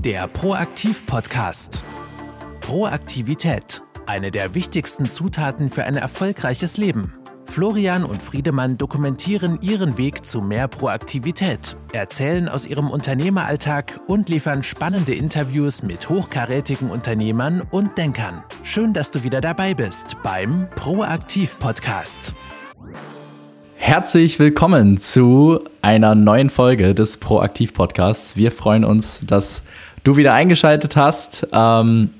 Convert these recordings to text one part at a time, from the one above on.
Der Proaktiv-Podcast. Proaktivität. Eine der wichtigsten Zutaten für ein erfolgreiches Leben. Florian und Friedemann dokumentieren ihren Weg zu mehr Proaktivität, erzählen aus ihrem Unternehmeralltag und liefern spannende Interviews mit hochkarätigen Unternehmern und Denkern. Schön, dass du wieder dabei bist beim Proaktiv-Podcast. Herzlich willkommen zu einer neuen Folge des Proaktiv-Podcasts. Wir freuen uns, dass du wieder eingeschaltet hast. Ähm,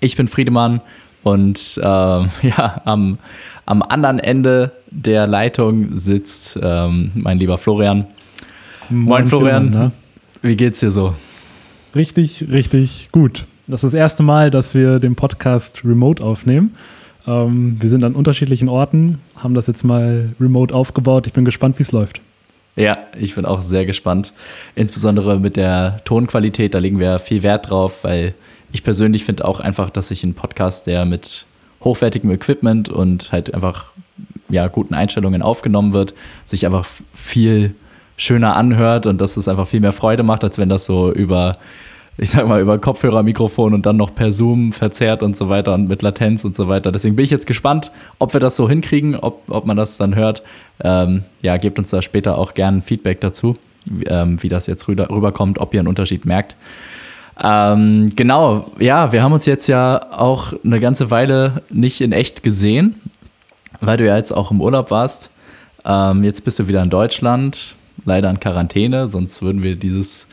ich bin Friedemann und äh, ja, am, am anderen Ende der Leitung sitzt ähm, mein lieber Florian. Moin, Moin Florian, ne? wie geht's dir so? Richtig, richtig gut. Das ist das erste Mal, dass wir den Podcast remote aufnehmen. Ähm, wir sind an unterschiedlichen Orten, haben das jetzt mal remote aufgebaut. Ich bin gespannt, wie es läuft. Ja, ich bin auch sehr gespannt. Insbesondere mit der Tonqualität, da legen wir viel Wert drauf, weil ich persönlich finde auch einfach, dass sich ein Podcast, der mit hochwertigem Equipment und halt einfach ja, guten Einstellungen aufgenommen wird, sich einfach viel schöner anhört und dass es einfach viel mehr Freude macht, als wenn das so über, ich sag mal, über Kopfhörermikrofon und dann noch per Zoom verzerrt und so weiter und mit Latenz und so weiter. Deswegen bin ich jetzt gespannt, ob wir das so hinkriegen, ob, ob man das dann hört. Ähm, ja, gebt uns da später auch gerne Feedback dazu, wie, ähm, wie das jetzt rüber, rüberkommt, ob ihr einen Unterschied merkt. Ähm, genau, ja, wir haben uns jetzt ja auch eine ganze Weile nicht in echt gesehen, weil du ja jetzt auch im Urlaub warst. Ähm, jetzt bist du wieder in Deutschland, leider in Quarantäne, sonst würden wir dieses,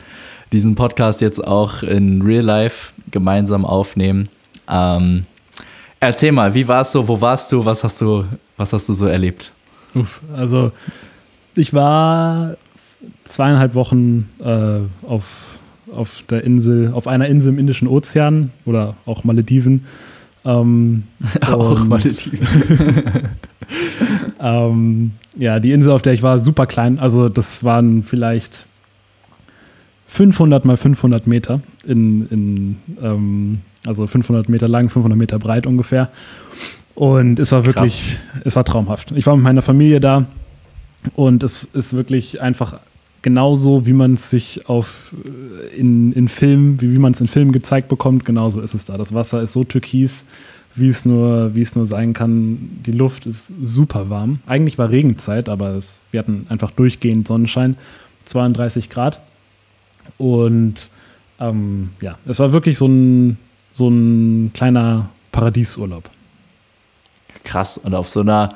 diesen Podcast jetzt auch in Real Life gemeinsam aufnehmen. Ähm, erzähl mal, wie war es so, wo warst du, was hast du, was hast du so erlebt? Uff, also ich war zweieinhalb Wochen äh, auf auf der Insel, auf einer Insel im Indischen Ozean oder auch Malediven. Ähm, auch Malediven. ähm, ja, die Insel, auf der ich war, super klein. Also das waren vielleicht 500 mal 500 Meter in, in ähm, also 500 Meter lang, 500 Meter breit ungefähr. Und es war wirklich, Krass. es war traumhaft. Ich war mit meiner Familie da und es ist wirklich einfach genauso, wie man es sich auf äh, in, in Filmen, wie, wie man es in Filmen gezeigt bekommt, genauso ist es da. Das Wasser ist so türkis, wie es nur, wie es nur sein kann. Die Luft ist super warm. Eigentlich war Regenzeit, aber es, wir hatten einfach durchgehend Sonnenschein, 32 Grad. Und ähm, ja, es war wirklich so ein, so ein kleiner Paradiesurlaub. Krass. Und auf so einer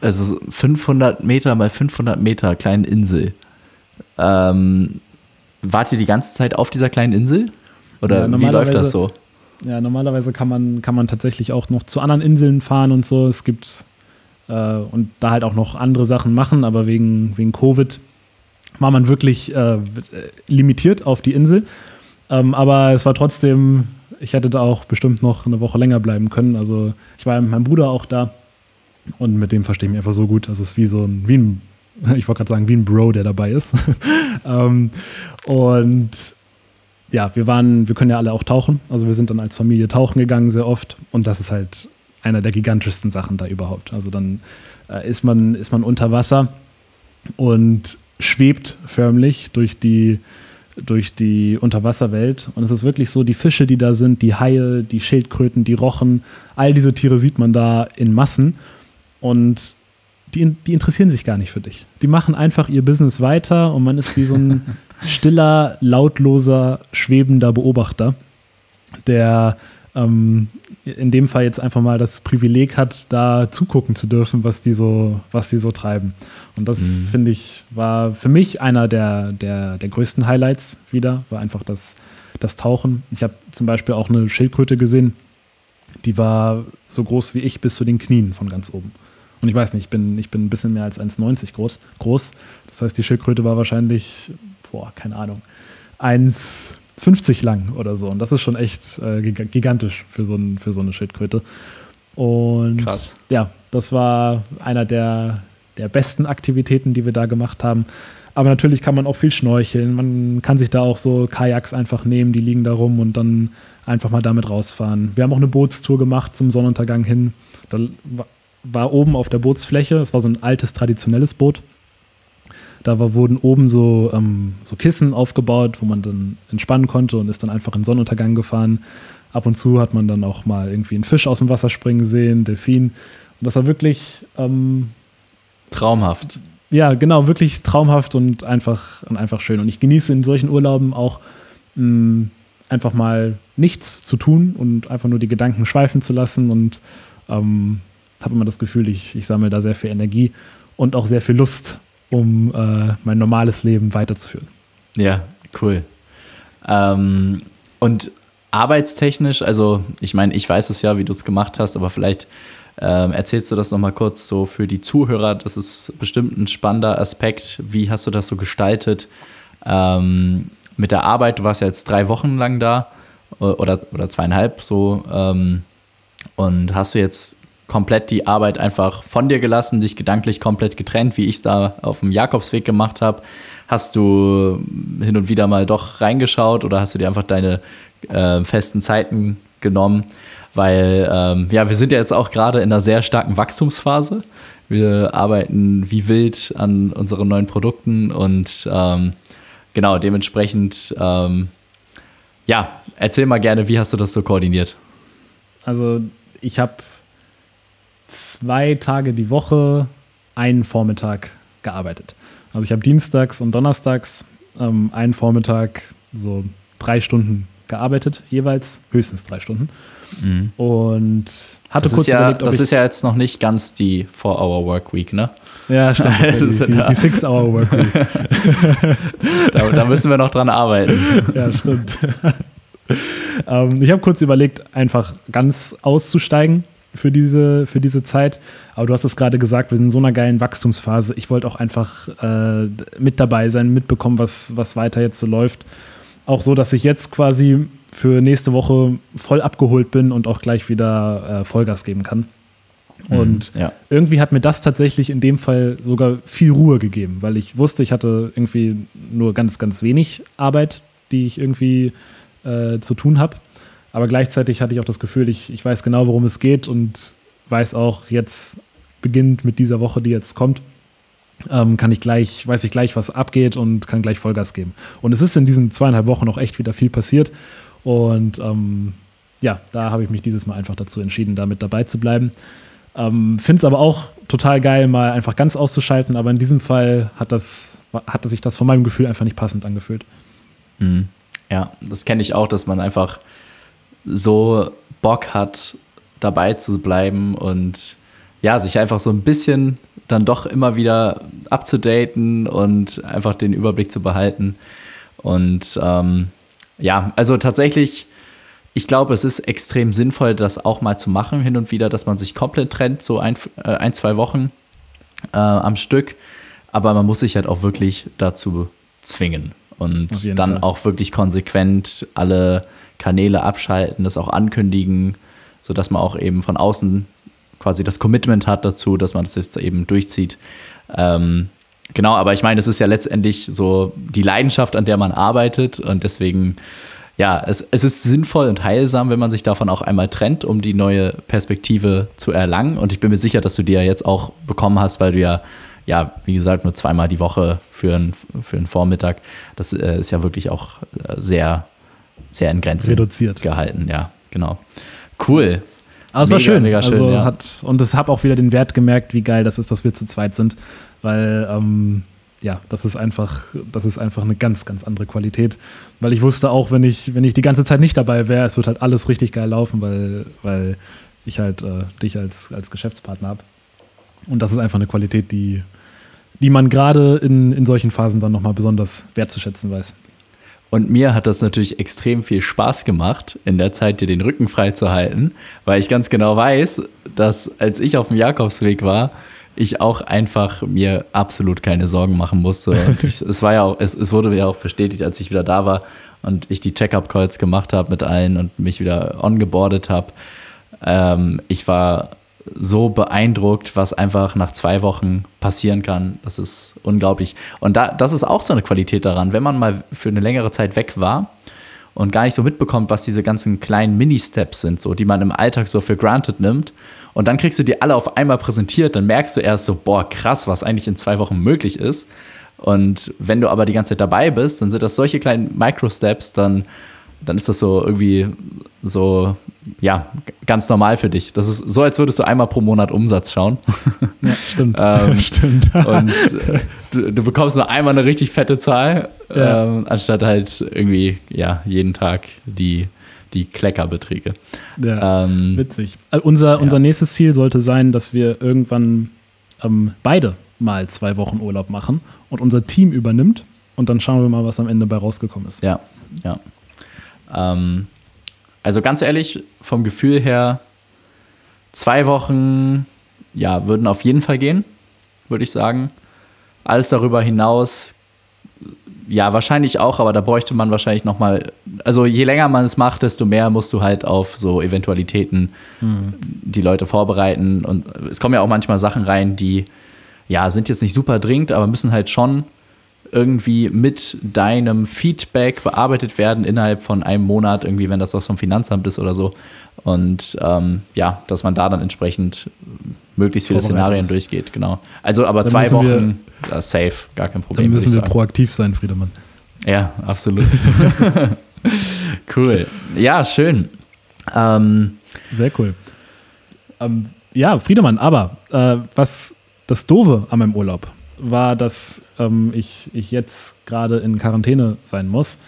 also 500 Meter mal 500 Meter kleinen Insel. Ähm, wart ihr die ganze Zeit auf dieser kleinen Insel? Oder ja, wie läuft das so? Ja, normalerweise kann man, kann man tatsächlich auch noch zu anderen Inseln fahren und so. Es gibt äh, und da halt auch noch andere Sachen machen, aber wegen, wegen Covid war man wirklich äh, limitiert auf die Insel. Ähm, aber es war trotzdem, ich hätte da auch bestimmt noch eine Woche länger bleiben können. Also ich war mit meinem Bruder auch da und mit dem verstehe ich mich einfach so gut. Das ist wie so ein, wie ein, ich wollte gerade sagen, wie ein Bro, der dabei ist. ähm, und ja, wir waren, wir können ja alle auch tauchen. Also wir sind dann als Familie tauchen gegangen sehr oft. Und das ist halt einer der gigantischsten Sachen da überhaupt. Also dann äh, ist, man, ist man unter Wasser und schwebt förmlich durch die, durch die Unterwasserwelt. Und es ist wirklich so, die Fische, die da sind, die Haie, die Schildkröten, die Rochen, all diese Tiere sieht man da in Massen. Und die, die interessieren sich gar nicht für dich. Die machen einfach ihr Business weiter und man ist wie so ein stiller, lautloser, schwebender Beobachter, der ähm, in dem Fall jetzt einfach mal das Privileg hat, da zugucken zu dürfen, was die so, was die so treiben. Und das, mhm. finde ich, war für mich einer der, der, der größten Highlights wieder, war einfach das, das Tauchen. Ich habe zum Beispiel auch eine Schildkröte gesehen, die war so groß wie ich bis zu den Knien von ganz oben. Und ich weiß nicht, ich bin, ich bin ein bisschen mehr als 1,90 groß, groß. Das heißt, die Schildkröte war wahrscheinlich, boah, keine Ahnung, 1,50 lang oder so. Und das ist schon echt äh, gigantisch für so, ein, für so eine Schildkröte. Und Krass. ja, das war einer der, der besten Aktivitäten, die wir da gemacht haben. Aber natürlich kann man auch viel schnorcheln. Man kann sich da auch so Kajaks einfach nehmen, die liegen da rum und dann einfach mal damit rausfahren. Wir haben auch eine Bootstour gemacht zum Sonnenuntergang hin. Da war oben auf der Bootsfläche, es war so ein altes, traditionelles Boot. Da war, wurden oben so, ähm, so Kissen aufgebaut, wo man dann entspannen konnte und ist dann einfach in Sonnenuntergang gefahren. Ab und zu hat man dann auch mal irgendwie einen Fisch aus dem Wasser springen sehen, Delfin. Und das war wirklich ähm, traumhaft. Ja, genau, wirklich traumhaft und einfach, und einfach schön. Und ich genieße in solchen Urlauben auch mh, einfach mal nichts zu tun und einfach nur die Gedanken schweifen zu lassen und ähm, habe immer das Gefühl, ich, ich sammle da sehr viel Energie und auch sehr viel Lust, um äh, mein normales Leben weiterzuführen. Ja, cool. Ähm, und arbeitstechnisch, also ich meine, ich weiß es ja, wie du es gemacht hast, aber vielleicht ähm, erzählst du das nochmal kurz so für die Zuhörer. Das ist bestimmt ein spannender Aspekt. Wie hast du das so gestaltet ähm, mit der Arbeit? Du warst ja jetzt drei Wochen lang da oder, oder zweieinhalb so. Ähm, und hast du jetzt komplett die Arbeit einfach von dir gelassen, dich gedanklich komplett getrennt, wie ich es da auf dem Jakobsweg gemacht habe? Hast du hin und wieder mal doch reingeschaut oder hast du dir einfach deine äh, festen Zeiten genommen? Weil ähm, ja, wir sind ja jetzt auch gerade in einer sehr starken Wachstumsphase. Wir arbeiten wie wild an unseren neuen Produkten und ähm, genau dementsprechend, ähm, ja, erzähl mal gerne, wie hast du das so koordiniert? Also ich habe zwei Tage die Woche einen Vormittag gearbeitet. Also ich habe dienstags und donnerstags ähm, einen Vormittag so drei Stunden gearbeitet, jeweils höchstens drei Stunden. Mhm. Und hatte das kurz ja, überlegt, ob Das ist ja jetzt noch nicht ganz die 4-Hour-Work-Week, ne? Ja, stimmt. Das ist die, die, die Six-Hour-Work-Week. da, da, müssen wir noch dran arbeiten. ja, stimmt. ähm, ich habe kurz überlegt, einfach ganz auszusteigen für diese, für diese Zeit. Aber du hast es gerade gesagt, wir sind in so einer geilen Wachstumsphase. Ich wollte auch einfach äh, mit dabei sein, mitbekommen, was, was weiter jetzt so läuft. Auch so, dass ich jetzt quasi für nächste Woche voll abgeholt bin und auch gleich wieder äh, Vollgas geben kann. Mhm, und ja. irgendwie hat mir das tatsächlich in dem Fall sogar viel Ruhe gegeben, weil ich wusste, ich hatte irgendwie nur ganz, ganz wenig Arbeit, die ich irgendwie äh, zu tun habe. Aber gleichzeitig hatte ich auch das Gefühl, ich, ich weiß genau, worum es geht und weiß auch jetzt, beginnend mit dieser Woche, die jetzt kommt, ähm, kann ich gleich, weiß ich gleich, was abgeht und kann gleich Vollgas geben. Und es ist in diesen zweieinhalb Wochen auch echt wieder viel passiert. Und ähm, ja, da habe ich mich dieses Mal einfach dazu entschieden, damit dabei zu bleiben. Ähm, Finde es aber auch total geil, mal einfach ganz auszuschalten, aber in diesem Fall hat, das, hat sich das von meinem Gefühl einfach nicht passend angefühlt. Mhm. Ja, das kenne ich auch, dass man einfach so Bock hat, dabei zu bleiben und ja, sich einfach so ein bisschen dann doch immer wieder abzudaten und einfach den Überblick zu behalten. Und ähm, ja, also tatsächlich, ich glaube, es ist extrem sinnvoll, das auch mal zu machen, hin und wieder, dass man sich komplett trennt, so ein, äh, ein zwei Wochen äh, am Stück. Aber man muss sich halt auch wirklich dazu zwingen und dann Fall. auch wirklich konsequent alle Kanäle abschalten, das auch ankündigen, sodass man auch eben von außen quasi das Commitment hat dazu, dass man das jetzt eben durchzieht. Ähm, genau, aber ich meine, es ist ja letztendlich so die Leidenschaft, an der man arbeitet und deswegen, ja, es, es ist sinnvoll und heilsam, wenn man sich davon auch einmal trennt, um die neue Perspektive zu erlangen. Und ich bin mir sicher, dass du die ja jetzt auch bekommen hast, weil du ja ja, wie gesagt, nur zweimal die Woche für, ein, für einen Vormittag. Das äh, ist ja wirklich auch äh, sehr sehr in Grenzen reduziert gehalten. Ja, genau. Cool. Aber es war schön. Mega schön also ja. hat, und es habe auch wieder den Wert gemerkt, wie geil das ist, dass wir zu zweit sind, weil ähm, ja, das ist einfach, das ist einfach eine ganz, ganz andere Qualität. Weil ich wusste auch, wenn ich, wenn ich die ganze Zeit nicht dabei wäre, es wird halt alles richtig geil laufen, weil, weil ich halt äh, dich als, als Geschäftspartner habe. Und das ist einfach eine Qualität, die, die man gerade in, in solchen Phasen dann nochmal besonders wertzuschätzen weiß. Und mir hat das natürlich extrem viel Spaß gemacht, in der Zeit dir den Rücken frei zu halten, weil ich ganz genau weiß, dass als ich auf dem Jakobsweg war, ich auch einfach mir absolut keine Sorgen machen musste. Ich, es war ja auch, es, es wurde ja auch bestätigt, als ich wieder da war und ich die Check-up-Calls gemacht habe mit allen und mich wieder ongeboardet habe. Ähm, ich war so beeindruckt, was einfach nach zwei Wochen passieren kann. Das ist unglaublich. Und da, das ist auch so eine Qualität daran, wenn man mal für eine längere Zeit weg war und gar nicht so mitbekommt, was diese ganzen kleinen Mini-Steps sind, so, die man im Alltag so für granted nimmt. Und dann kriegst du die alle auf einmal präsentiert, dann merkst du erst so, boah, krass, was eigentlich in zwei Wochen möglich ist. Und wenn du aber die ganze Zeit dabei bist, dann sind das solche kleinen Micro-Steps, dann, dann ist das so irgendwie so, ja, ganz normal für dich. Das ist so, als würdest du einmal pro Monat Umsatz schauen. Ja, stimmt. Ähm, stimmt. Und äh, du, du bekommst nur einmal eine richtig fette Zahl, Ja. ähm, anstatt halt irgendwie, ja, jeden Tag die, die Kleckerbeträge. ja. Ähm, Witzig. Also unser, unser nächstes Ziel sollte sein, dass wir irgendwann ähm, beide mal zwei Wochen Urlaub machen und unser Team übernimmt und dann schauen wir mal, was am Ende bei rausgekommen ist. Ja, ja. Ähm, also ganz ehrlich, vom Gefühl her, zwei Wochen, ja, würden auf jeden Fall gehen, würde ich sagen. Alles darüber hinaus, ja, wahrscheinlich auch, aber da bräuchte man wahrscheinlich noch mal, also je länger man es macht, desto mehr musst du halt auf so Eventualitäten die Leute vorbereiten. Und es kommen ja auch manchmal Sachen rein, die, ja, sind jetzt nicht super dringend, aber müssen halt schon irgendwie mit deinem Feedback bearbeitet werden innerhalb von einem Monat, irgendwie, wenn das was vom Finanzamt ist oder so. Und ähm, ja, dass man da dann entsprechend möglichst viele Szenarien ist. durchgeht, genau. Also aber Dann zwei müssen wir- Wochen, ja, safe, gar kein Problem. Dann müssen wir sagen. proaktiv sein, Friedemann. Ja, absolut. cool. Ja, schön. Ähm, Sehr cool. Ähm, ja, Friedemann, aber äh, was das Doofe an meinem Urlaub war, dass ähm, ich, ich jetzt gerade in Quarantäne sein muss.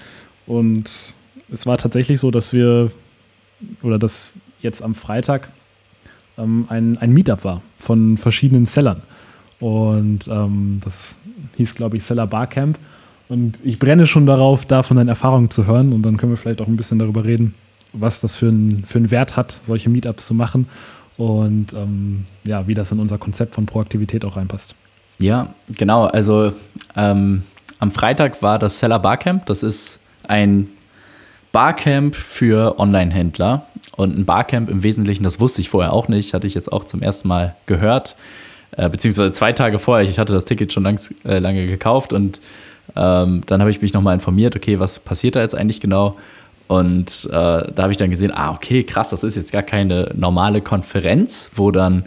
Und es war tatsächlich so, dass wir, oder dass jetzt am Freitag ähm, ein, ein Meetup war von verschiedenen Sellern. Und ähm, das hieß, glaube ich, Seller Barcamp. Und ich brenne schon darauf, da von deinen Erfahrungen zu hören. Und dann können wir vielleicht auch ein bisschen darüber reden, was das für, ein, für einen Wert hat, solche Meetups zu machen. Und ähm, ja, wie das in unser Konzept von Proaktivität auch reinpasst. Ja, genau. Also ähm, am Freitag war das Seller Barcamp. Das ist ein Barcamp für Online-Händler. Und ein Barcamp im Wesentlichen, das wusste ich vorher auch nicht, hatte ich jetzt auch zum ersten Mal gehört. Äh, beziehungsweise zwei Tage vorher. Ich hatte das Ticket schon langs, äh, lange gekauft und ähm, dann habe ich mich nochmal informiert, okay, was passiert da jetzt eigentlich genau? Und äh, da habe ich dann gesehen, ah, okay, krass, das ist jetzt gar keine normale Konferenz, wo dann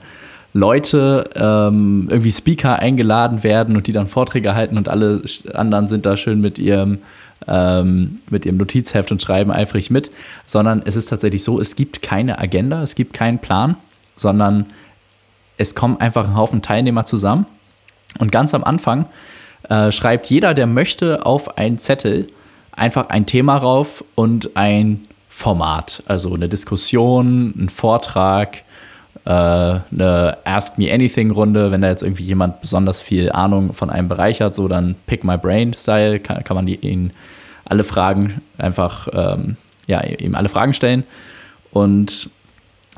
Leute, ähm, irgendwie Speaker eingeladen werden und die dann Vorträge halten und alle anderen sind da schön mit ihrem, ähm, mit ihrem Notizheft und schreiben eifrig mit, sondern es ist tatsächlich so, es gibt keine Agenda, es gibt keinen Plan, sondern es kommen einfach ein Haufen Teilnehmer zusammen. Und ganz am Anfang äh, schreibt jeder, der möchte, auf einen Zettel einfach ein Thema rauf und ein Format, also eine Diskussion, ein Vortrag, äh, eine Ask Me Anything Runde, wenn da jetzt irgendwie jemand besonders viel Ahnung von einem Bereich hat, so dann Pick My Brain Style, kann, kann man die, ihn alle Fragen einfach, ähm, ja, ihm alle Fragen stellen. Und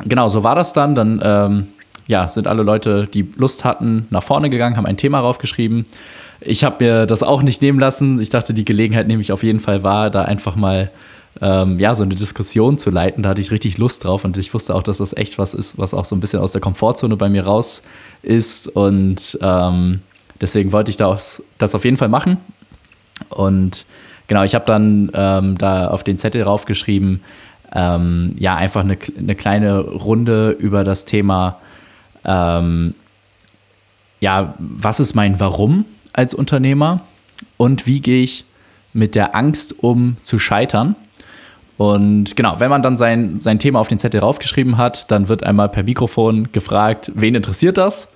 genau, so war das dann. Dann ähm, ja, sind alle Leute, die Lust hatten, nach vorne gegangen, haben ein Thema raufgeschrieben. Ich habe mir das auch nicht nehmen lassen. Ich dachte, die Gelegenheit nehme ich auf jeden Fall wahr, da einfach mal ähm, ja, so eine Diskussion zu leiten. Da hatte ich richtig Lust drauf und ich wusste auch, dass das echt was ist, was auch so ein bisschen aus der Komfortzone bei mir raus ist. Und ähm, deswegen wollte ich da auch das auf jeden Fall machen. Und genau, ich habe dann ähm, da auf den Zettel raufgeschrieben, ähm, ja, einfach eine, eine kleine Runde über das Thema, ähm, ja, was ist mein Warum als Unternehmer und wie gehe ich mit der Angst um zu scheitern. Und genau, wenn man dann sein, sein Thema auf den Zettel raufgeschrieben hat, dann wird einmal per Mikrofon gefragt, wen interessiert das?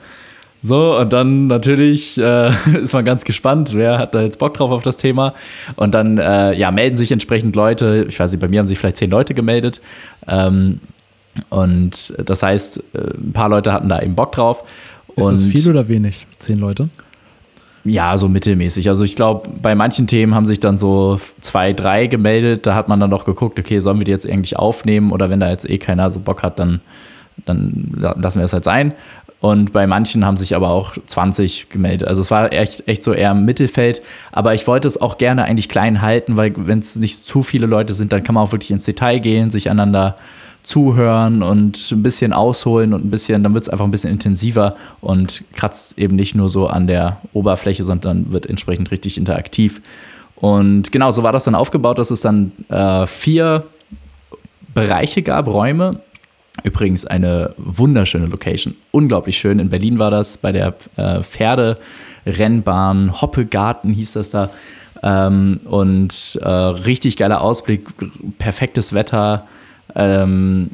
So, und dann natürlich äh, ist man ganz gespannt, wer hat da jetzt Bock drauf auf das Thema. Und dann äh, ja, melden sich entsprechend Leute. Ich weiß nicht, bei mir haben sich vielleicht zehn Leute gemeldet. Ähm, und das heißt, äh, ein paar Leute hatten da eben Bock drauf. Ist und das viel oder wenig? Zehn Leute? Ja, so mittelmäßig. Also ich glaube, bei manchen Themen haben sich dann so zwei, drei gemeldet. Da hat man dann doch geguckt, okay, sollen wir die jetzt eigentlich aufnehmen? Oder wenn da jetzt eh keiner so Bock hat, dann, dann lassen wir es halt sein. Und bei manchen haben sich aber auch 20 gemeldet. Also es war echt, echt so eher im Mittelfeld. Aber ich wollte es auch gerne eigentlich klein halten, weil wenn es nicht zu viele Leute sind, dann kann man auch wirklich ins Detail gehen, sich einander zuhören und ein bisschen ausholen und ein bisschen, dann wird es einfach ein bisschen intensiver und kratzt eben nicht nur so an der Oberfläche, sondern wird entsprechend richtig interaktiv. Und genau, so war das dann aufgebaut, dass es dann äh, vier Bereiche gab, Räume. Übrigens eine wunderschöne Location, unglaublich schön. In Berlin war das bei der äh, Pferde Rennbahn, Hoppegarten hieß das da. Ähm, und äh, richtig geiler Ausblick, perfektes Wetter. Ähm,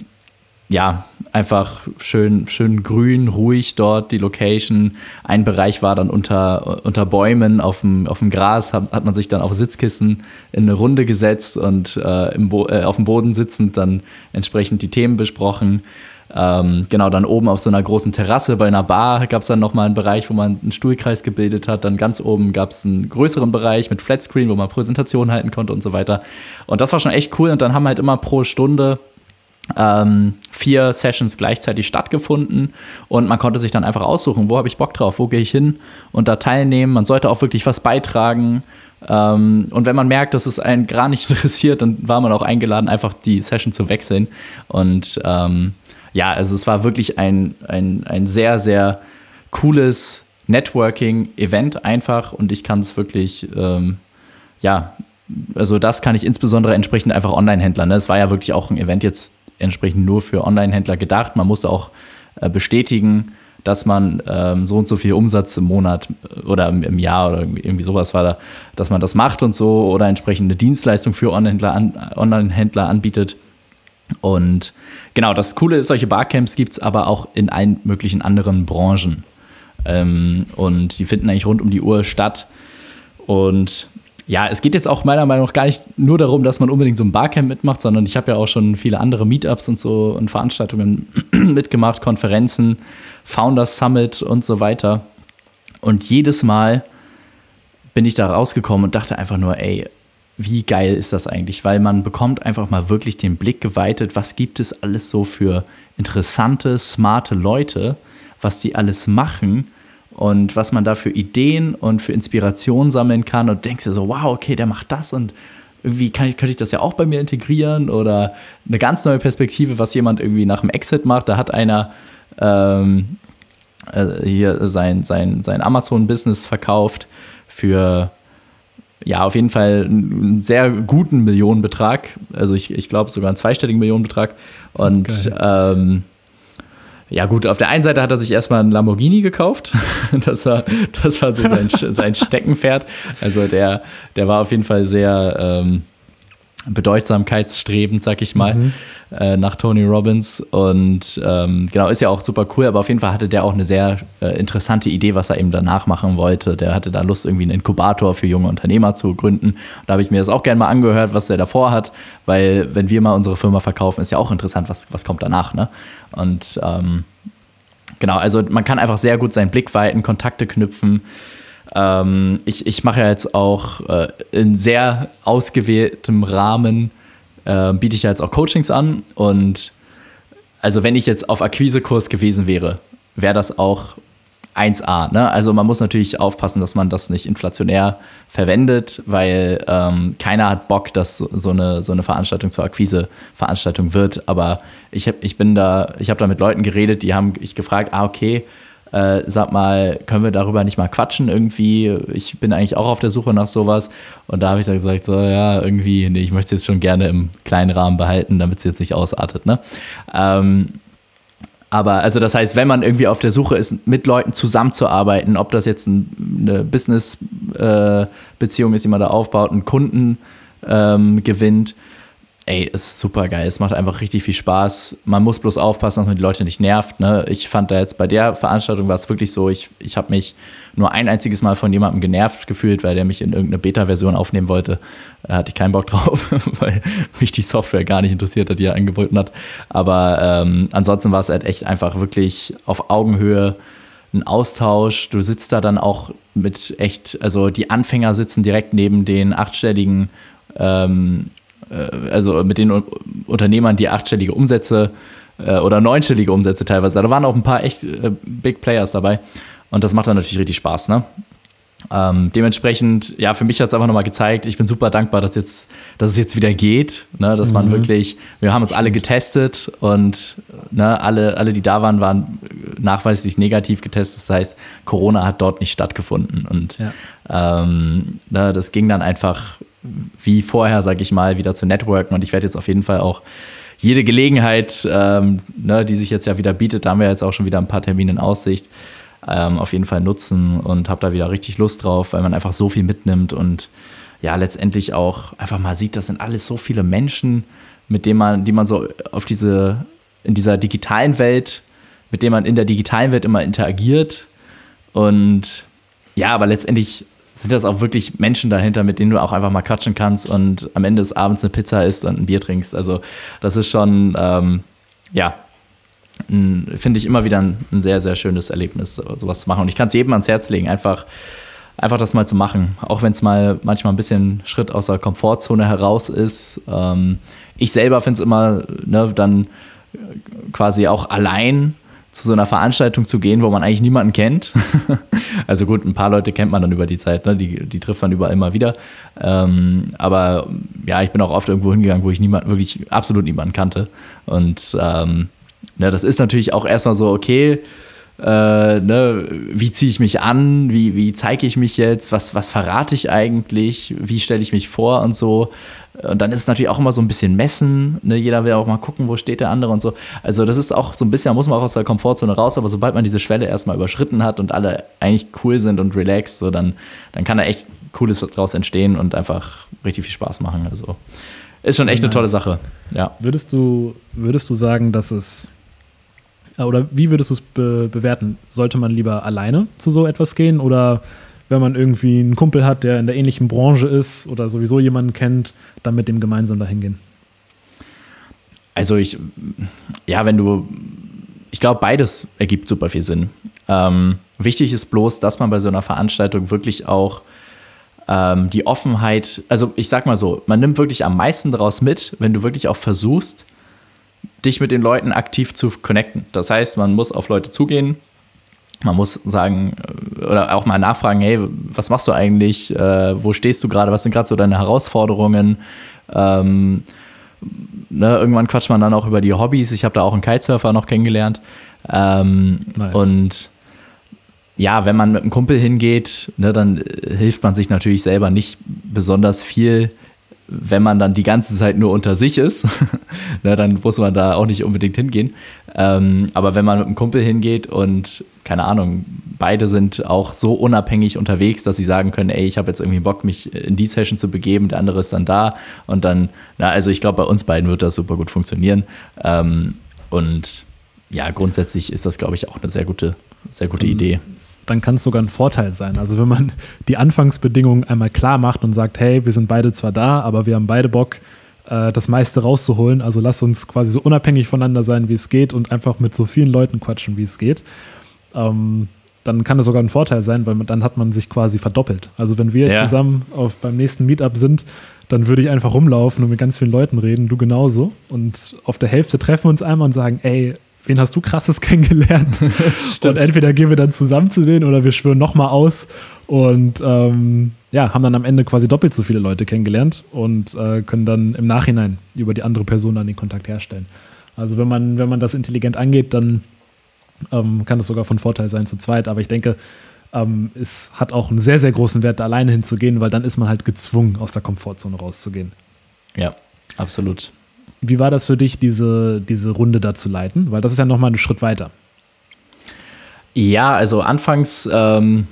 ja, einfach schön, schön grün, ruhig dort die Location. Ein Bereich war dann unter, unter Bäumen auf dem, auf dem Gras, hat, hat man sich dann auf Sitzkissen in eine Runde gesetzt und äh, im äh, auf dem Boden sitzend dann entsprechend die Themen besprochen. Ähm, genau, dann oben auf so einer großen Terrasse bei einer Bar gab es dann nochmal einen Bereich, wo man einen Stuhlkreis gebildet hat. Dann ganz oben gab es einen größeren Bereich mit Flatscreen, wo man Präsentationen halten konnte und so weiter. Und das war schon echt cool. Und dann haben halt immer pro Stunde ähm, vier Sessions gleichzeitig stattgefunden und man konnte sich dann einfach aussuchen, wo habe ich Bock drauf, wo gehe ich hin und da teilnehmen. Man sollte auch wirklich was beitragen. Ähm, und wenn man merkt, dass es einen gar nicht interessiert, dann war man auch eingeladen, einfach die Session zu wechseln. Und ähm, ja, also es war wirklich ein, ein, ein sehr, sehr cooles Networking-Event einfach und ich kann es wirklich, ähm, ja, also das kann ich insbesondere entsprechend einfach Online-Händler. Ne? Es war ja wirklich auch ein Event jetzt entsprechend nur für Online-Händler gedacht. Man musste auch äh, bestätigen, dass man ähm, so und so viel Umsatz im Monat äh, oder im, im, Jahr oder irgendwie sowas war da, dass man das macht und so oder entsprechende Dienstleistung für Online-Händler an, Online anbietet. Und genau, das Coole ist, solche Barcamps gibt es aber auch in allen möglichen anderen Branchen. Ähm, und die finden eigentlich rund um die Uhr statt. Und ja, es geht jetzt auch meiner Meinung nach gar nicht nur darum, dass man unbedingt so ein Barcamp mitmacht, sondern ich habe ja auch schon viele andere Meetups und so und Veranstaltungen mitgemacht, Konferenzen, Founders Summit und so weiter. Und jedes Mal bin ich da rausgekommen und dachte einfach nur, ey, wie geil ist das eigentlich? Weil man bekommt einfach mal wirklich den Blick geweitet, was gibt es alles so für interessante, smarte Leute, was die alles machen und was man da für Ideen und für Inspiration sammeln kann und denkst dir so, wow, okay, der macht das und irgendwie kann, könnte ich das ja auch bei mir integrieren oder eine ganz neue Perspektive, was jemand irgendwie nach dem Exit macht. Da hat einer ähm, äh, hier sein, sein, sein Amazon-Business verkauft für ja, auf jeden Fall einen sehr guten Millionenbetrag. Also ich, ich glaube sogar einen zweistelligen Millionenbetrag. Und ähm, ja, gut, auf der einen Seite hat er sich erstmal einen Lamborghini gekauft. Das war, das war so sein, sein Steckenpferd. Also der, der war auf jeden Fall sehr ähm, bedeutsamkeitsstrebend, sag ich mal, mhm. äh, nach Tony Robbins. Und ähm, genau, ist ja auch super cool, aber auf jeden Fall hatte der auch eine sehr äh, interessante Idee, was er eben danach machen wollte. Der hatte da Lust, irgendwie einen Inkubator für junge Unternehmer zu gründen. Und da habe ich mir das auch gerne mal angehört, was der davor hat, weil wenn wir mal unsere Firma verkaufen, ist ja auch interessant, was, was kommt danach. Ne? Und ähm, genau, also man kann einfach sehr gut seinen Blick weiten, Kontakte knüpfen. Ähm, ich, ich mache ja jetzt auch äh, in sehr ausgewähltem Rahmen, äh, biete ich ja jetzt auch Coachings an. Und also wenn ich jetzt auf Akquisekurs gewesen wäre, wäre das auch 1A. Ne? Also man muss natürlich aufpassen, dass man das nicht inflationär verwendet, weil ähm, keiner hat Bock, dass so eine, so eine Veranstaltung zur Akquise-Veranstaltung wird. Aber ich, hab, ich bin da, ich habe da mit Leuten geredet, die haben ich gefragt, ah, okay, äh, sag mal, können wir darüber nicht mal quatschen irgendwie? Ich bin eigentlich auch auf der Suche nach sowas. Und da habe ich dann gesagt, so, ja, irgendwie, nee, ich möchte es jetzt schon gerne im kleinen Rahmen behalten, damit es jetzt nicht ausartet, ne? Ähm, aber also das heißt, wenn man irgendwie auf der Suche ist, mit Leuten zusammenzuarbeiten, ob das jetzt ein, eine Business-Beziehung äh, ist, die man da aufbaut, einen Kunden ähm, gewinnt, ey, ist super geil. Es macht einfach richtig viel Spaß. Man muss bloß aufpassen, dass man die Leute nicht nervt. Ne? Ich fand da jetzt bei der Veranstaltung war es wirklich so, ich, ich habe mich nur ein einziges Mal von jemandem genervt gefühlt, weil der mich in irgendeine Beta-Version aufnehmen wollte. Da hatte ich keinen Bock drauf, weil mich die Software gar nicht interessiert hat, die er angeboten hat. Aber ähm, ansonsten war es halt echt einfach wirklich auf Augenhöhe ein Austausch. Du sitzt da dann auch mit echt, also die Anfänger sitzen direkt neben den achtstelligen ähm, äh, also mit den Unternehmern, die achtstellige Umsätze äh, oder neunstellige Umsätze teilweise. Da waren auch ein paar echt äh, Big Players dabei. Und das macht dann natürlich richtig Spaß, ne? Ähm, dementsprechend, ja, für mich hat es einfach nochmal gezeigt, ich bin super dankbar, dass, jetzt, dass es jetzt wieder geht, ne, dass mhm. man wirklich, wir haben uns alle getestet und ne, alle, alle, die da waren, waren nachweislich negativ getestet. Das heißt, Corona hat dort nicht stattgefunden. Und ja. ähm, ne, das ging dann einfach wie vorher, sage ich mal, wieder zu networken. Und ich werde jetzt auf jeden Fall auch jede Gelegenheit, ähm, ne, die sich jetzt ja wieder bietet, da haben wir jetzt auch schon wieder ein paar Termine in Aussicht, ähm, auf jeden Fall nutzen und habe da wieder richtig Lust drauf, weil man einfach so viel mitnimmt und ja, letztendlich auch einfach mal sieht, das sind alles so viele Menschen, mit denen man, die man so auf diese, in dieser digitalen Welt, mit denen man in der digitalen Welt immer interagiert. Und ja, aber letztendlich sind das auch wirklich Menschen dahinter, mit denen du auch einfach mal quatschen kannst und am Ende des Abends eine Pizza isst und ein Bier trinkst. Also das ist schon, ähm, ja, finde ich immer wieder ein, ein, sehr, sehr schönes Erlebnis, sowas zu machen. Und ich kann es jedem ans Herz legen, einfach, einfach das mal zu machen. Auch wenn es mal manchmal ein bisschen Schritt aus der Komfortzone heraus ist. Ähm, ich selber finde es immer ne, dann quasi auch allein zu so einer Veranstaltung zu gehen, wo man eigentlich niemanden kennt. also gut, ein paar Leute kennt man dann über die Zeit, ne? die, die trifft man überall immer wieder. Ähm, aber ja, ich bin auch oft irgendwo hingegangen, wo ich niemand, wirklich absolut niemanden kannte. Und ähm, ne, das ist natürlich auch erstmal so, okay, äh, ne, wie ziehe ich mich an, wie, wie zeige ich mich jetzt, was, was verrate ich eigentlich, wie stelle ich mich vor und so. Und dann ist es natürlich auch immer so ein bisschen messen. Ne? Jeder will auch mal gucken, wo steht der andere und so. Also das ist auch so ein bisschen, da muss man auch aus der Komfortzone raus, aber sobald man diese Schwelle erstmal überschritten hat und alle eigentlich cool sind und relaxed, so dann, dann kann da echt Cooles daraus entstehen und einfach richtig viel Spaß machen. Also ist schon echt eine tolle Sache. Ja. Würdest du, würdest du sagen, dass es oder wie würdest du es be bewerten? Sollte man lieber alleine zu so etwas gehen oder wenn man irgendwie einen Kumpel hat, der in der ähnlichen Branche ist oder sowieso jemanden kennt, dann mit dem gemeinsam dahin gehen? Also ich, ja, wenn du, ich glaube, beides ergibt super viel Sinn. Ähm, wichtig ist bloß, dass man bei so einer Veranstaltung wirklich auch ähm, die Offenheit, also ich sag mal so, man nimmt wirklich am meisten daraus mit, wenn du wirklich auch versuchst, dich mit den Leuten aktiv zu connecten. Das heißt, man muss auf Leute zugehen, man muss sagen äh, oder auch mal nachfragen, hey, was machst du eigentlich? Äh, wo stehst du gerade? Was sind gerade so deine Herausforderungen? Ähm, ne, irgendwann quatscht man dann auch über die Hobbys. Ich habe da auch einen Kitesurfer noch kennengelernt. Ähm, nice. Und ja, wenn man mit einem Kumpel hingeht, ne, dann hilft man sich natürlich selber nicht besonders viel wenn man dann die ganze Zeit nur unter sich ist, na, dann muss man da auch nicht unbedingt hingehen. Ähm, aber wenn man mit einem Kumpel hingeht und, keine Ahnung, beide sind auch so unabhängig unterwegs, dass sie sagen können, ey, ich habe jetzt irgendwie Bock, mich in die Session zu begeben, der andere ist dann da und dann, na, also ich glaube, bei uns beiden wird das super gut funktionieren. Ähm, und ja, grundsätzlich ist das, glaube ich, auch eine sehr gute, sehr gute Idee dann kann es sogar ein Vorteil sein. Also wenn man die Anfangsbedingungen einmal klar macht und sagt, hey, wir sind beide zwar da, aber wir haben beide Bock, äh, das meiste rauszuholen. Also lass uns quasi so unabhängig voneinander sein, wie es geht und einfach mit so vielen Leuten quatschen, wie es geht. Ähm, dann kann das sogar ein Vorteil sein, weil man, dann hat man sich quasi verdoppelt. Also wenn wir ja. zusammen auf, beim nächsten Meetup sind, dann würde ich einfach rumlaufen und mit ganz vielen Leuten reden, du genauso. Und auf der Hälfte treffen wir uns einmal und sagen, ey, wen hast du krasses kennengelernt? und entweder gehen wir dann zusammen zu denen oder wir schwören nochmal aus und ähm, ja, haben dann am Ende quasi doppelt so viele Leute kennengelernt und äh, können dann im Nachhinein über die andere Person dann den Kontakt herstellen. Also wenn man, wenn man das intelligent angeht, dann ähm, kann das sogar von Vorteil sein zu zweit. Aber ich denke, ähm, es hat auch einen sehr, sehr großen Wert, da alleine hinzugehen, weil dann ist man halt gezwungen, aus der Komfortzone rauszugehen. Ja, absolut. Wie war das für dich, diese, diese Runde da zu leiten? Weil das ist ja nochmal einen Schritt weiter. Ja, also anfangs, ähm,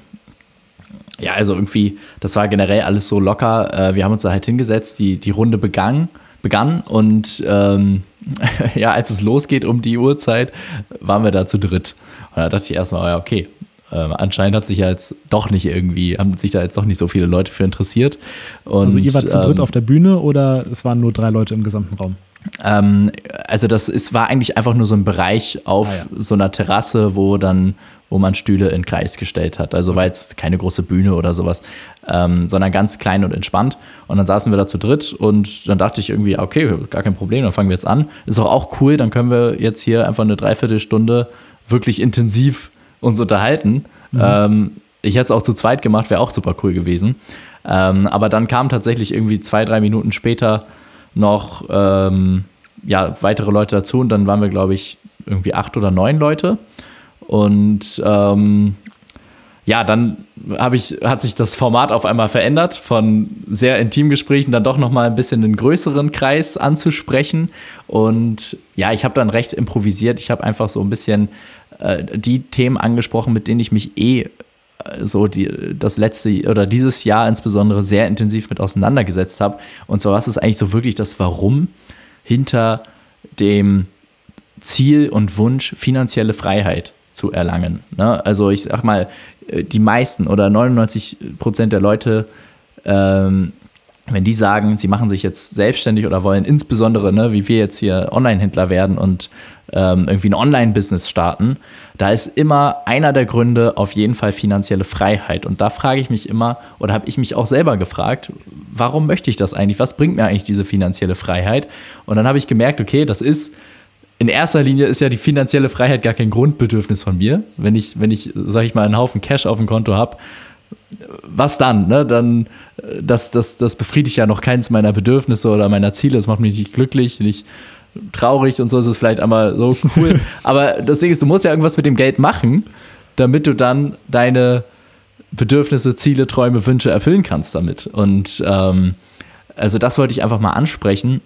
ja, also irgendwie, das war generell alles so locker. Äh, wir haben uns da halt hingesetzt, die, die Runde begann, begann und ähm, ja, als es losgeht um die Uhrzeit, waren wir da zu dritt. Und da dachte ich erstmal, ja, okay, ähm, anscheinend hat sich ja jetzt doch nicht irgendwie, haben sich da jetzt doch nicht so viele Leute für interessiert. Und, also ihr wart zu dritt ähm, auf der Bühne oder es waren nur drei Leute im gesamten Raum? Ähm, also das ist, war eigentlich einfach nur so ein Bereich auf ah, ja. so einer Terrasse, wo dann, wo man Stühle in Kreis gestellt hat. Also war jetzt keine große Bühne oder sowas, ähm, sondern ganz klein und entspannt. Und dann saßen wir da zu dritt und dann dachte ich irgendwie, okay, gar kein Problem, dann fangen wir jetzt an. Ist doch auch cool, dann können wir jetzt hier einfach eine Dreiviertelstunde wirklich intensiv uns unterhalten. Mhm. Ähm, ich hätte es auch zu zweit gemacht, wäre auch super cool gewesen. Ähm, aber dann kam tatsächlich irgendwie zwei, drei Minuten später noch ähm, ja, weitere Leute dazu und dann waren wir, glaube ich, irgendwie acht oder neun Leute. Und ähm, ja, dann ich, hat sich das Format auf einmal verändert, von sehr intimen Gesprächen dann doch nochmal ein bisschen einen größeren Kreis anzusprechen. Und ja, ich habe dann recht improvisiert. Ich habe einfach so ein bisschen äh, die Themen angesprochen, mit denen ich mich eh so die, das letzte oder dieses Jahr insbesondere sehr intensiv mit auseinandergesetzt habe. Und zwar, was ist eigentlich so wirklich das Warum hinter dem Ziel und Wunsch, finanzielle Freiheit zu erlangen. Ne? Also ich sag mal, äh, die meisten oder 99 Prozent der Leute ähm, wenn die sagen, sie machen sich jetzt selbstständig oder wollen insbesondere, ne, wie wir jetzt hier Online-Händler werden und ähm, irgendwie ein Online-Business starten, da ist immer einer der Gründe auf jeden Fall finanzielle Freiheit. Und da frage ich mich immer, oder habe ich mich auch selber gefragt, warum möchte ich das eigentlich? Was bringt mir eigentlich diese finanzielle Freiheit? Und dann habe ich gemerkt, okay, das ist in erster Linie ist ja die finanzielle Freiheit gar kein Grundbedürfnis von mir. Wenn ich, wenn ich, sag ich mal, einen Haufen Cash auf dem Konto habe, was dann? Ne? Dann, äh, das, das, das befriedigt ja noch keins meiner Bedürfnisse oder meiner Ziele. Das macht mich nicht glücklich, nicht traurig und so ist es vielleicht einmal so cool. Aber das Ding ist, du musst ja irgendwas mit dem Geld machen, damit du dann deine Bedürfnisse, Ziele, Träume, Wünsche erfüllen kannst damit. Und ähm, also das wollte ich einfach mal ansprechen.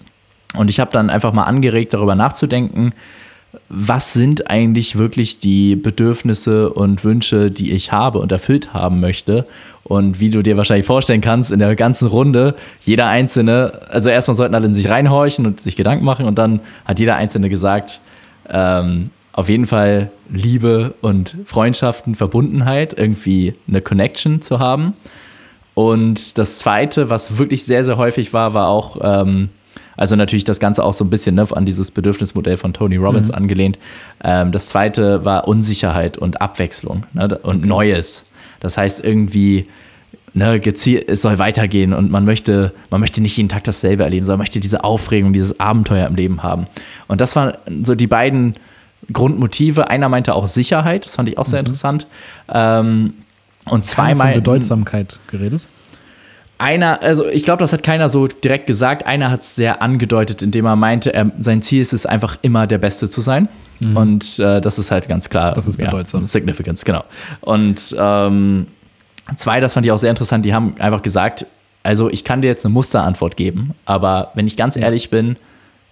Und ich habe dann einfach mal angeregt, darüber nachzudenken, was sind eigentlich wirklich die Bedürfnisse und Wünsche, die ich habe und erfüllt haben möchte. Und wie du dir wahrscheinlich vorstellen kannst, in der ganzen Runde, jeder Einzelne, also erstmal sollten alle in sich reinhorchen und sich Gedanken machen und dann hat jeder Einzelne gesagt, ähm, auf jeden Fall Liebe und Freundschaften, Verbundenheit, irgendwie eine Connection zu haben. Und das Zweite, was wirklich sehr, sehr häufig war, war auch ähm, also natürlich das Ganze auch so ein bisschen ne, an dieses Bedürfnismodell von Tony Robbins mhm. angelehnt. Ähm, das zweite war Unsicherheit und Abwechslung ne, und okay. Neues. Das heißt irgendwie, ne, es soll weitergehen und man möchte, man möchte nicht jeden Tag dasselbe erleben, sondern möchte diese Aufregung, dieses Abenteuer im Leben haben. Und das waren so die beiden Grundmotive. Einer meinte auch Sicherheit, das fand ich auch sehr mhm. interessant. Ähm, und zweimal. Bedeutsamkeit geredet? Einer, also ich glaube, das hat keiner so direkt gesagt. Einer hat es sehr angedeutet, indem er meinte, er, sein Ziel ist es einfach immer der Beste zu sein. Mhm. Und äh, das ist halt ganz klar. Das ist bedeutsam. Ja, Significance, genau. Und ähm, zwei, das fand ich auch sehr interessant, die haben einfach gesagt, also ich kann dir jetzt eine Musterantwort geben, aber wenn ich ganz ja. ehrlich bin,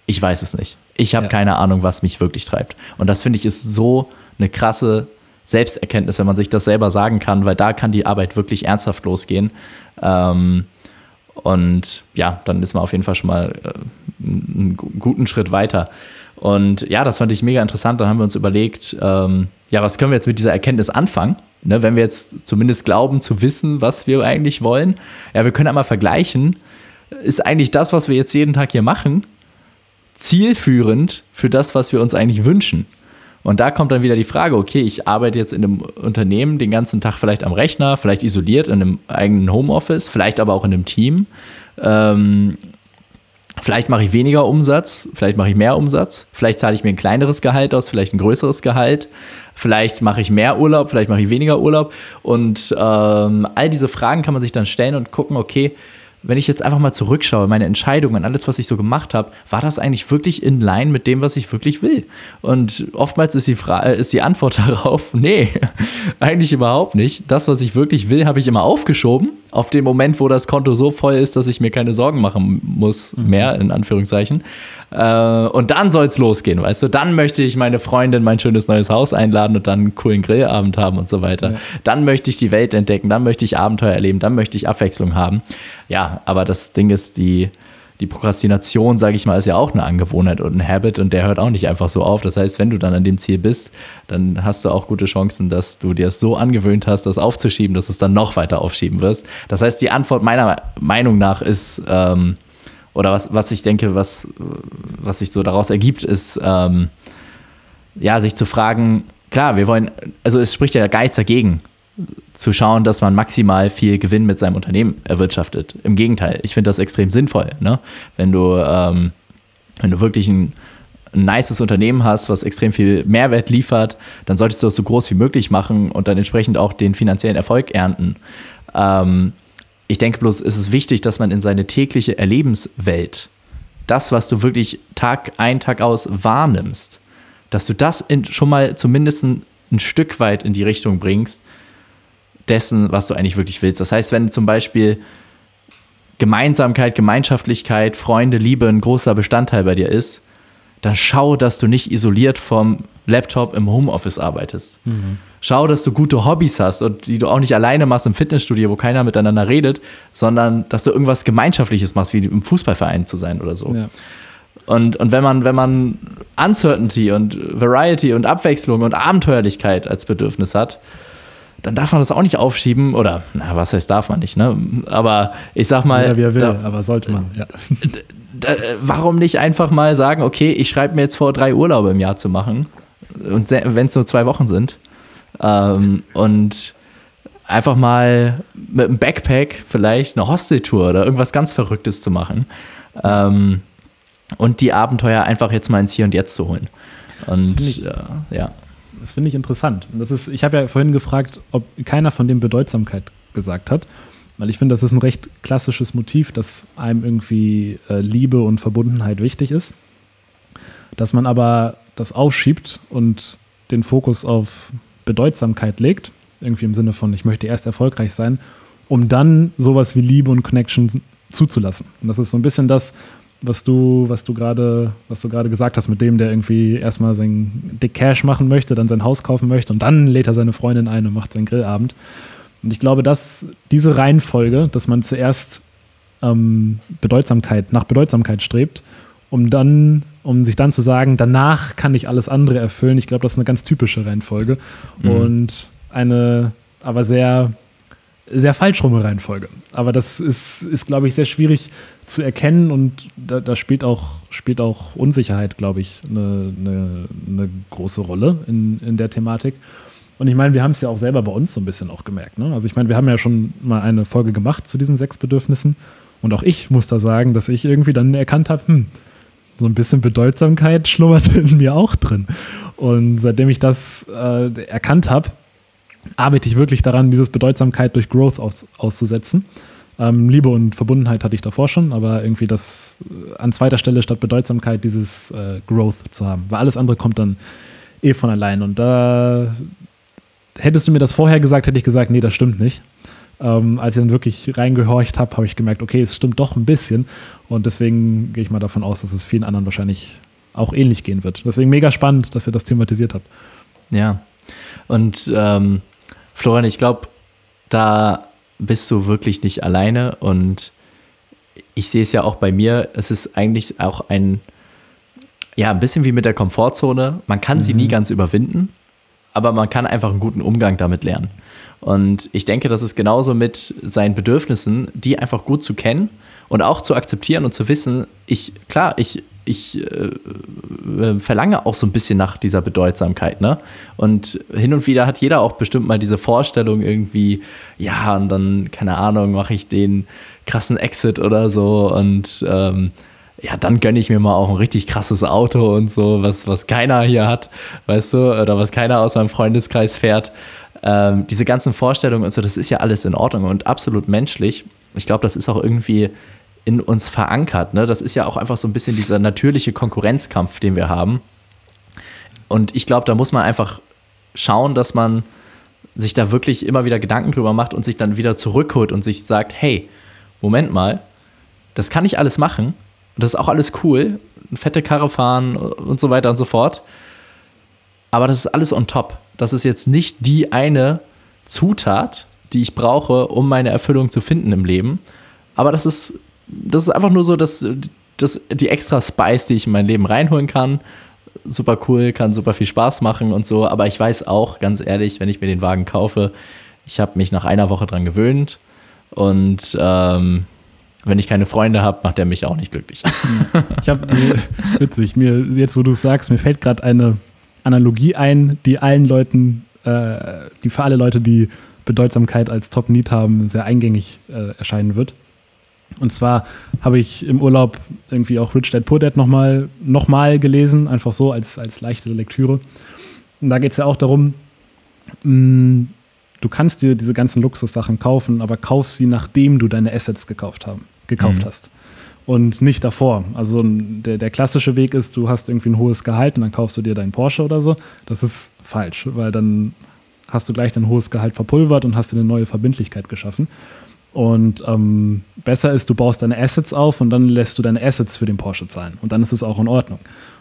ich weiß es nicht. Ich habe ja. keine Ahnung, was mich wirklich treibt. Und das finde ich ist so eine krasse Selbsterkenntnis, wenn man sich das selber sagen kann, weil da kann die Arbeit wirklich ernsthaft losgehen. Ähm, und ja, dann ist man auf jeden Fall schon mal äh, einen guten Schritt weiter. Und ja, das fand ich mega interessant. Dann haben wir uns überlegt, ähm, ja, was können wir jetzt mit dieser Erkenntnis anfangen? Ne, wenn wir jetzt zumindest glauben zu wissen, was wir eigentlich wollen. Ja, wir können einmal vergleichen, ist eigentlich das, was wir jetzt jeden Tag hier machen, zielführend für das, was wir uns eigentlich wünschen? Und da kommt dann wieder die Frage, okay, ich arbeite jetzt in einem Unternehmen den ganzen Tag vielleicht am Rechner, vielleicht isoliert in einem eigenen Homeoffice, vielleicht aber auch in einem Team. Ähm, vielleicht mache ich weniger Umsatz, vielleicht mache ich mehr Umsatz, vielleicht zahle ich mir ein kleineres Gehalt aus, vielleicht ein größeres Gehalt, vielleicht mache ich mehr Urlaub, vielleicht mache ich weniger Urlaub. Und ähm, all diese Fragen kann man sich dann stellen und gucken, okay, wenn ich jetzt einfach mal zurückschaue, meine Entscheidungen, alles, was ich so gemacht habe, war das eigentlich wirklich in line mit dem, was ich wirklich will? Und oftmals ist die, Fra äh, ist die Antwort darauf, nee, eigentlich überhaupt nicht. Das, was ich wirklich will, habe ich immer aufgeschoben auf den Moment, wo das Konto so voll ist, dass ich mir keine Sorgen machen muss, mhm. mehr in Anführungszeichen. Äh, und dann soll es losgehen, weißt du? Dann möchte ich meine Freundin mein schönes neues Haus einladen und dann einen coolen Grillabend haben und so weiter. Ja. Dann möchte ich die Welt entdecken, dann möchte ich Abenteuer erleben, dann möchte ich Abwechslung haben. Ja, aber das Ding ist, die, die Prokrastination, sage ich mal, ist ja auch eine Angewohnheit und ein Habit und der hört auch nicht einfach so auf. Das heißt, wenn du dann an dem Ziel bist, dann hast du auch gute Chancen, dass du dir es so angewöhnt hast, das aufzuschieben, dass du es dann noch weiter aufschieben wirst. Das heißt, die Antwort meiner Meinung nach ist, ähm, oder was, was ich denke, was, was sich so daraus ergibt, ist, ähm, ja, sich zu fragen, klar, wir wollen, also es spricht ja gar nichts dagegen, zu schauen, dass man maximal viel Gewinn mit seinem Unternehmen erwirtschaftet. Im Gegenteil, ich finde das extrem sinnvoll. Ne? Wenn du, ähm, wenn du wirklich ein, ein nices Unternehmen hast, was extrem viel Mehrwert liefert, dann solltest du das so groß wie möglich machen und dann entsprechend auch den finanziellen Erfolg ernten. Ähm, ich denke bloß, es ist wichtig, dass man in seine tägliche Erlebenswelt, das, was du wirklich Tag ein, Tag aus wahrnimmst, dass du das in, schon mal zumindest ein, ein Stück weit in die Richtung bringst, dessen, was du eigentlich wirklich willst. Das heißt, wenn zum Beispiel Gemeinsamkeit, Gemeinschaftlichkeit, Freunde, Liebe ein großer Bestandteil bei dir ist, dann schau, dass du nicht isoliert vom Laptop im Homeoffice arbeitest. Mhm. Schau, dass du gute Hobbys hast und die du auch nicht alleine machst im Fitnessstudio, wo keiner miteinander redet, sondern dass du irgendwas Gemeinschaftliches machst, wie im Fußballverein zu sein oder so. Ja. Und, und wenn man, wenn man Uncertainty und Variety und Abwechslung und Abenteuerlichkeit als Bedürfnis hat, dann darf man das auch nicht aufschieben. Oder, na, was heißt darf man nicht, ne? Aber ich sag mal. Ja, wie er will, da, aber sollte man, ja. Da, warum nicht einfach mal sagen, okay, ich schreibe mir jetzt vor, drei Urlaube im Jahr zu machen. Und wenn es nur zwei Wochen sind. Ähm, und einfach mal mit einem Backpack vielleicht eine Hosteltour oder irgendwas ganz Verrücktes zu machen. Ähm, und die Abenteuer einfach jetzt mal ins Hier und Jetzt zu holen. Und ich, äh, ja. Das finde ich interessant. Das ist, ich habe ja vorhin gefragt, ob keiner von dem Bedeutsamkeit gesagt hat. Weil ich finde, das ist ein recht klassisches Motiv, dass einem irgendwie äh, Liebe und Verbundenheit wichtig ist. Dass man aber das aufschiebt und den Fokus auf Bedeutsamkeit legt, irgendwie im Sinne von, ich möchte erst erfolgreich sein, um dann sowas wie Liebe und Connection zuzulassen. Und das ist so ein bisschen das, was du, was du gerade, was du gerade gesagt hast, mit dem, der irgendwie erstmal sein Dick Cash machen möchte, dann sein Haus kaufen möchte und dann lädt er seine Freundin ein und macht seinen Grillabend. Und ich glaube, dass diese Reihenfolge, dass man zuerst ähm, Bedeutsamkeit, nach Bedeutsamkeit strebt, um dann, um sich dann zu sagen, danach kann ich alles andere erfüllen. Ich glaube, das ist eine ganz typische Reihenfolge mhm. und eine, aber sehr, sehr falschrumme Reihenfolge. Aber das ist, ist glaube ich, sehr schwierig zu erkennen und da, da, spielt, auch, spielt auch Unsicherheit, glaube ich, eine, eine, eine, große Rolle in, in der Thematik. Und ich meine, wir haben es ja auch selber bei uns so ein bisschen auch gemerkt. Ne? Also ich meine, wir haben ja schon mal eine Folge gemacht zu diesen sechs Bedürfnissen. Und auch ich muss da sagen, dass ich irgendwie dann erkannt habe, hm, so ein bisschen Bedeutsamkeit schlummert in mir auch drin. Und seitdem ich das äh, erkannt habe, arbeite ich wirklich daran, dieses Bedeutsamkeit durch Growth aus, auszusetzen. Ähm, Liebe und Verbundenheit hatte ich davor schon, aber irgendwie das äh, an zweiter Stelle statt Bedeutsamkeit dieses äh, Growth zu haben. Weil alles andere kommt dann eh von allein. Und da hättest du mir das vorher gesagt, hätte ich gesagt, nee, das stimmt nicht. Ähm, als ich dann wirklich reingehorcht habe, habe ich gemerkt, okay, es stimmt doch ein bisschen. Und deswegen gehe ich mal davon aus, dass es vielen anderen wahrscheinlich auch ähnlich gehen wird. Deswegen mega spannend, dass ihr das thematisiert habt. Ja. Und ähm, Florian, ich glaube, da bist du wirklich nicht alleine und ich sehe es ja auch bei mir, es ist eigentlich auch ein, ja, ein bisschen wie mit der Komfortzone. Man kann mhm. sie nie mhm. ganz überwinden, aber man kann einfach einen guten Umgang damit lernen. Und ich denke, das ist genauso mit seinen Bedürfnissen, die einfach gut zu kennen und auch zu akzeptieren und zu wissen, ich, klar, ich, ich äh, äh, verlange auch so ein bisschen nach dieser Bedeutsamkeit, ne? Und hin und wieder hat jeder auch bestimmt mal diese Vorstellung irgendwie, ja, und dann, keine Ahnung, mache ich den krassen Exit oder so und ähm, ja, dann gönne ich mir mal auch ein richtig krasses Auto und so, was, was keiner hier hat, weißt du, oder was keiner aus meinem Freundeskreis fährt. Ähm, diese ganzen Vorstellungen und so, das ist ja alles in Ordnung und absolut menschlich. Ich glaube, das ist auch irgendwie in uns verankert. Ne? Das ist ja auch einfach so ein bisschen dieser natürliche Konkurrenzkampf, den wir haben. Und ich glaube, da muss man einfach schauen, dass man sich da wirklich immer wieder Gedanken drüber macht und sich dann wieder zurückholt und sich sagt, hey, Moment mal, das kann ich alles machen das ist auch alles cool, eine fette Karre fahren und so weiter und so fort. Aber das ist alles on top. Das ist jetzt nicht die eine Zutat, die ich brauche, um meine Erfüllung zu finden im Leben. Aber das ist das ist einfach nur so, dass, dass die extra Spice, die ich in mein Leben reinholen kann, super cool, kann super viel Spaß machen und so. Aber ich weiß auch, ganz ehrlich, wenn ich mir den Wagen kaufe, ich habe mich nach einer Woche dran gewöhnt und ähm, wenn ich keine Freunde habe, macht er mich auch nicht glücklich. Ich habe, witzig, mir, jetzt wo du es sagst, mir fällt gerade eine Analogie ein, die allen Leuten, äh, die für alle Leute, die Bedeutsamkeit als Top-Need haben, sehr eingängig äh, erscheinen wird. Und zwar habe ich im Urlaub irgendwie auch Rich Dad Poor Dad nochmal noch mal gelesen, einfach so als, als leichte Lektüre. Und da geht es ja auch darum, mh, mm, du kannst dir diese ganzen Luxussachen kaufen, aber kauf sie, nachdem du deine Assets gekauft, haben, gekauft mhm. hast. Und nicht davor. Also der, der klassische Weg ist, du hast irgendwie ein hohes Gehalt und dann kaufst du dir deinen Porsche oder so. Das ist falsch, weil dann hast du gleich dein hohes Gehalt verpulvert und hast dir eine neue Verbindlichkeit geschaffen. Und ähm, besser ist, du baust deine Assets auf und dann lässt du deine Assets für den Porsche zahlen. Und dann ist es auch in Ordnung.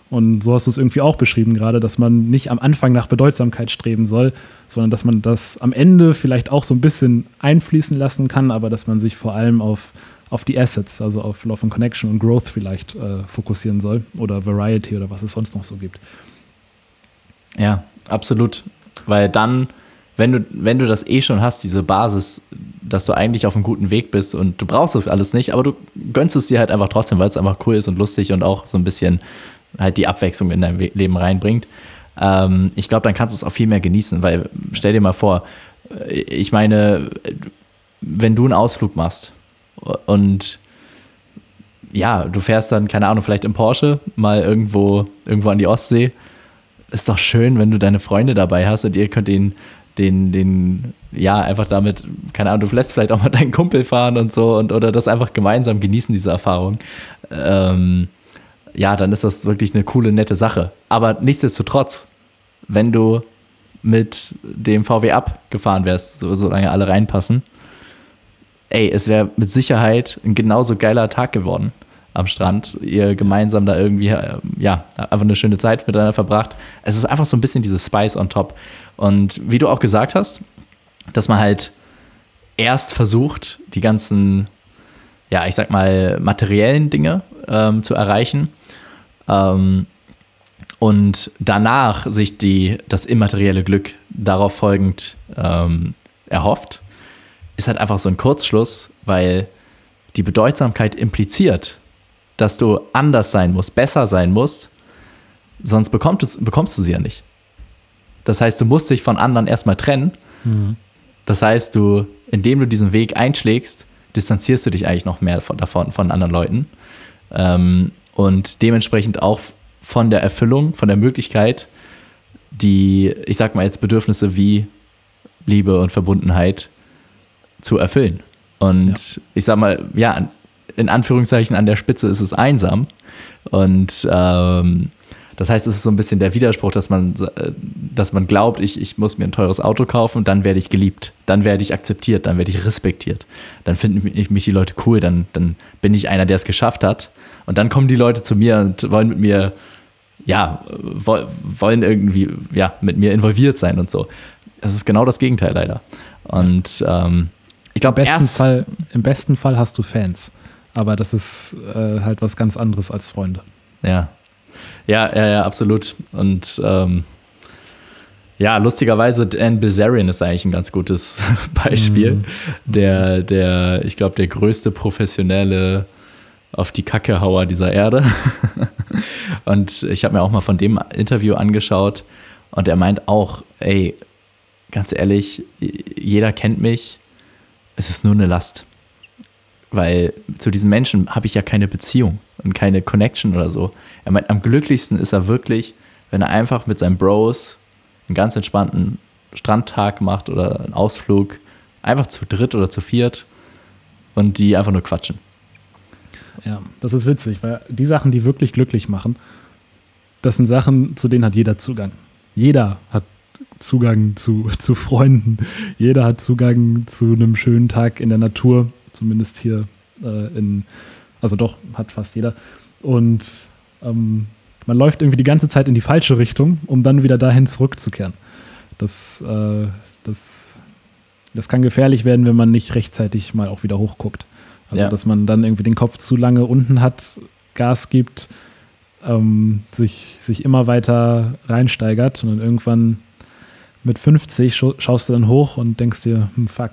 Und so hast du es irgendwie auch beschrieben gerade, dass man nicht am Anfang nach Bedeutsamkeit streben soll, sondern dass man das am Ende vielleicht auch so ein bisschen einfließen lassen kann, aber dass man sich vor allem auf, auf die Assets, also auf Love and Connection und Growth vielleicht äh, fokussieren soll oder Variety oder was es sonst noch so gibt. Ja, absolut. Weil dann, wenn du, wenn du das eh schon hast, diese Basis, dass du eigentlich auf einem guten Weg bist und du brauchst das alles nicht, aber du gönnst es dir halt einfach trotzdem, weil es einfach cool ist und lustig und auch so ein bisschen halt die Abwechslung in dein Leben reinbringt. Ähm, ich glaube, dann kannst du es auch viel mehr genießen, weil stell dir mal vor, äh, ich meine, wenn du einen Ausflug machst und ja, du fährst dann, keine Ahnung, vielleicht im Porsche mal irgendwo, irgendwo an die Ostsee, ist doch schön, wenn du deine Freunde dabei hast und ihr könnt den, den, den, ja, einfach damit, keine Ahnung, du lässt vielleicht auch mal deinen Kumpel fahren und so und oder das einfach gemeinsam genießen, diese Erfahrung. Ähm, ja, dann ist das wirklich eine coole, nette Sache. Aber nichtsdestotrotz, wenn du mit dem VW abgefahren wärst, so, solange alle reinpassen, ey, es wäre mit Sicherheit ein genauso geiler Tag geworden am Strand. Ihr gemeinsam da irgendwie, äh, ja, einfach eine schöne Zeit miteinander verbracht. Es ist einfach so ein bisschen dieses Spice on top. Und wie du auch gesagt hast, dass man halt erst versucht, die ganzen, ja, ich sag mal, materiellen Dinge ähm, zu erreichen ähm, und danach sich die, das immaterielle Glück darauf folgend ähm, erhofft, ist halt einfach so ein Kurzschluss, weil die Bedeutsamkeit impliziert, dass du anders sein musst, besser sein musst, sonst bekommst, bekommst du sie ja nicht. Das heißt, du musst dich von anderen erstmal trennen. Mhm. Das heißt, du, indem du diesen Weg einschlägst, distanzierst du dich eigentlich noch mehr von, davon, von anderen Leuten. Ähm, und dementsprechend auch von der Erfüllung, von der Möglichkeit, die, ich sag mal jetzt Bedürfnisse wie Liebe und Verbundenheit zu erfüllen. Und ja. ich sag mal, ja, in Anführungszeichen an der Spitze ist es einsam. Und ähm, das heißt, es ist so ein bisschen der Widerspruch, dass man, äh, dass man glaubt, ich, ich muss mir ein teures Auto kaufen, dann werde ich geliebt, dann werde ich akzeptiert, dann werde ich respektiert, dann finden mich, mich die Leute cool, dann, dann bin ich einer, der es geschafft hat. Und dann kommen die Leute zu mir und wollen mit mir, ja, wollen irgendwie, ja, mit mir involviert sein und so. Das ist genau das Gegenteil leider. Und ähm, ich glaube, Im, besten Fall, im besten Fall hast du Fans. Aber das ist äh, halt was ganz anderes als Freunde. Ja. Ja, ja, ja, absolut. Und ähm, ja, lustigerweise, Dan Bilzerian ist eigentlich ein ganz gutes Beispiel. Mhm. Der, der, ich glaube, der größte professionelle auf die Kackehauer dieser Erde. und ich habe mir auch mal von dem Interview angeschaut und er meint auch, ey, ganz ehrlich, jeder kennt mich, es ist nur eine Last. Weil zu diesen Menschen habe ich ja keine Beziehung und keine Connection oder so. Er meint, am glücklichsten ist er wirklich, wenn er einfach mit seinen Bros einen ganz entspannten Strandtag macht oder einen Ausflug, einfach zu dritt oder zu viert und die einfach nur quatschen. Ja, das ist witzig, weil die Sachen, die wirklich glücklich machen, das sind Sachen, zu denen hat jeder Zugang. Jeder hat Zugang zu, zu Freunden. Jeder hat Zugang zu einem schönen Tag in der Natur, zumindest hier äh, in, also doch, hat fast jeder. Und ähm, man läuft irgendwie die ganze Zeit in die falsche Richtung, um dann wieder dahin zurückzukehren. Das, äh, das, das kann gefährlich werden, wenn man nicht rechtzeitig mal auch wieder hochguckt. Also, ja. dass man dann irgendwie den Kopf zu lange unten hat, Gas gibt, ähm, sich, sich immer weiter reinsteigert und dann irgendwann mit 50 schaust du dann hoch und denkst dir, hm, fuck,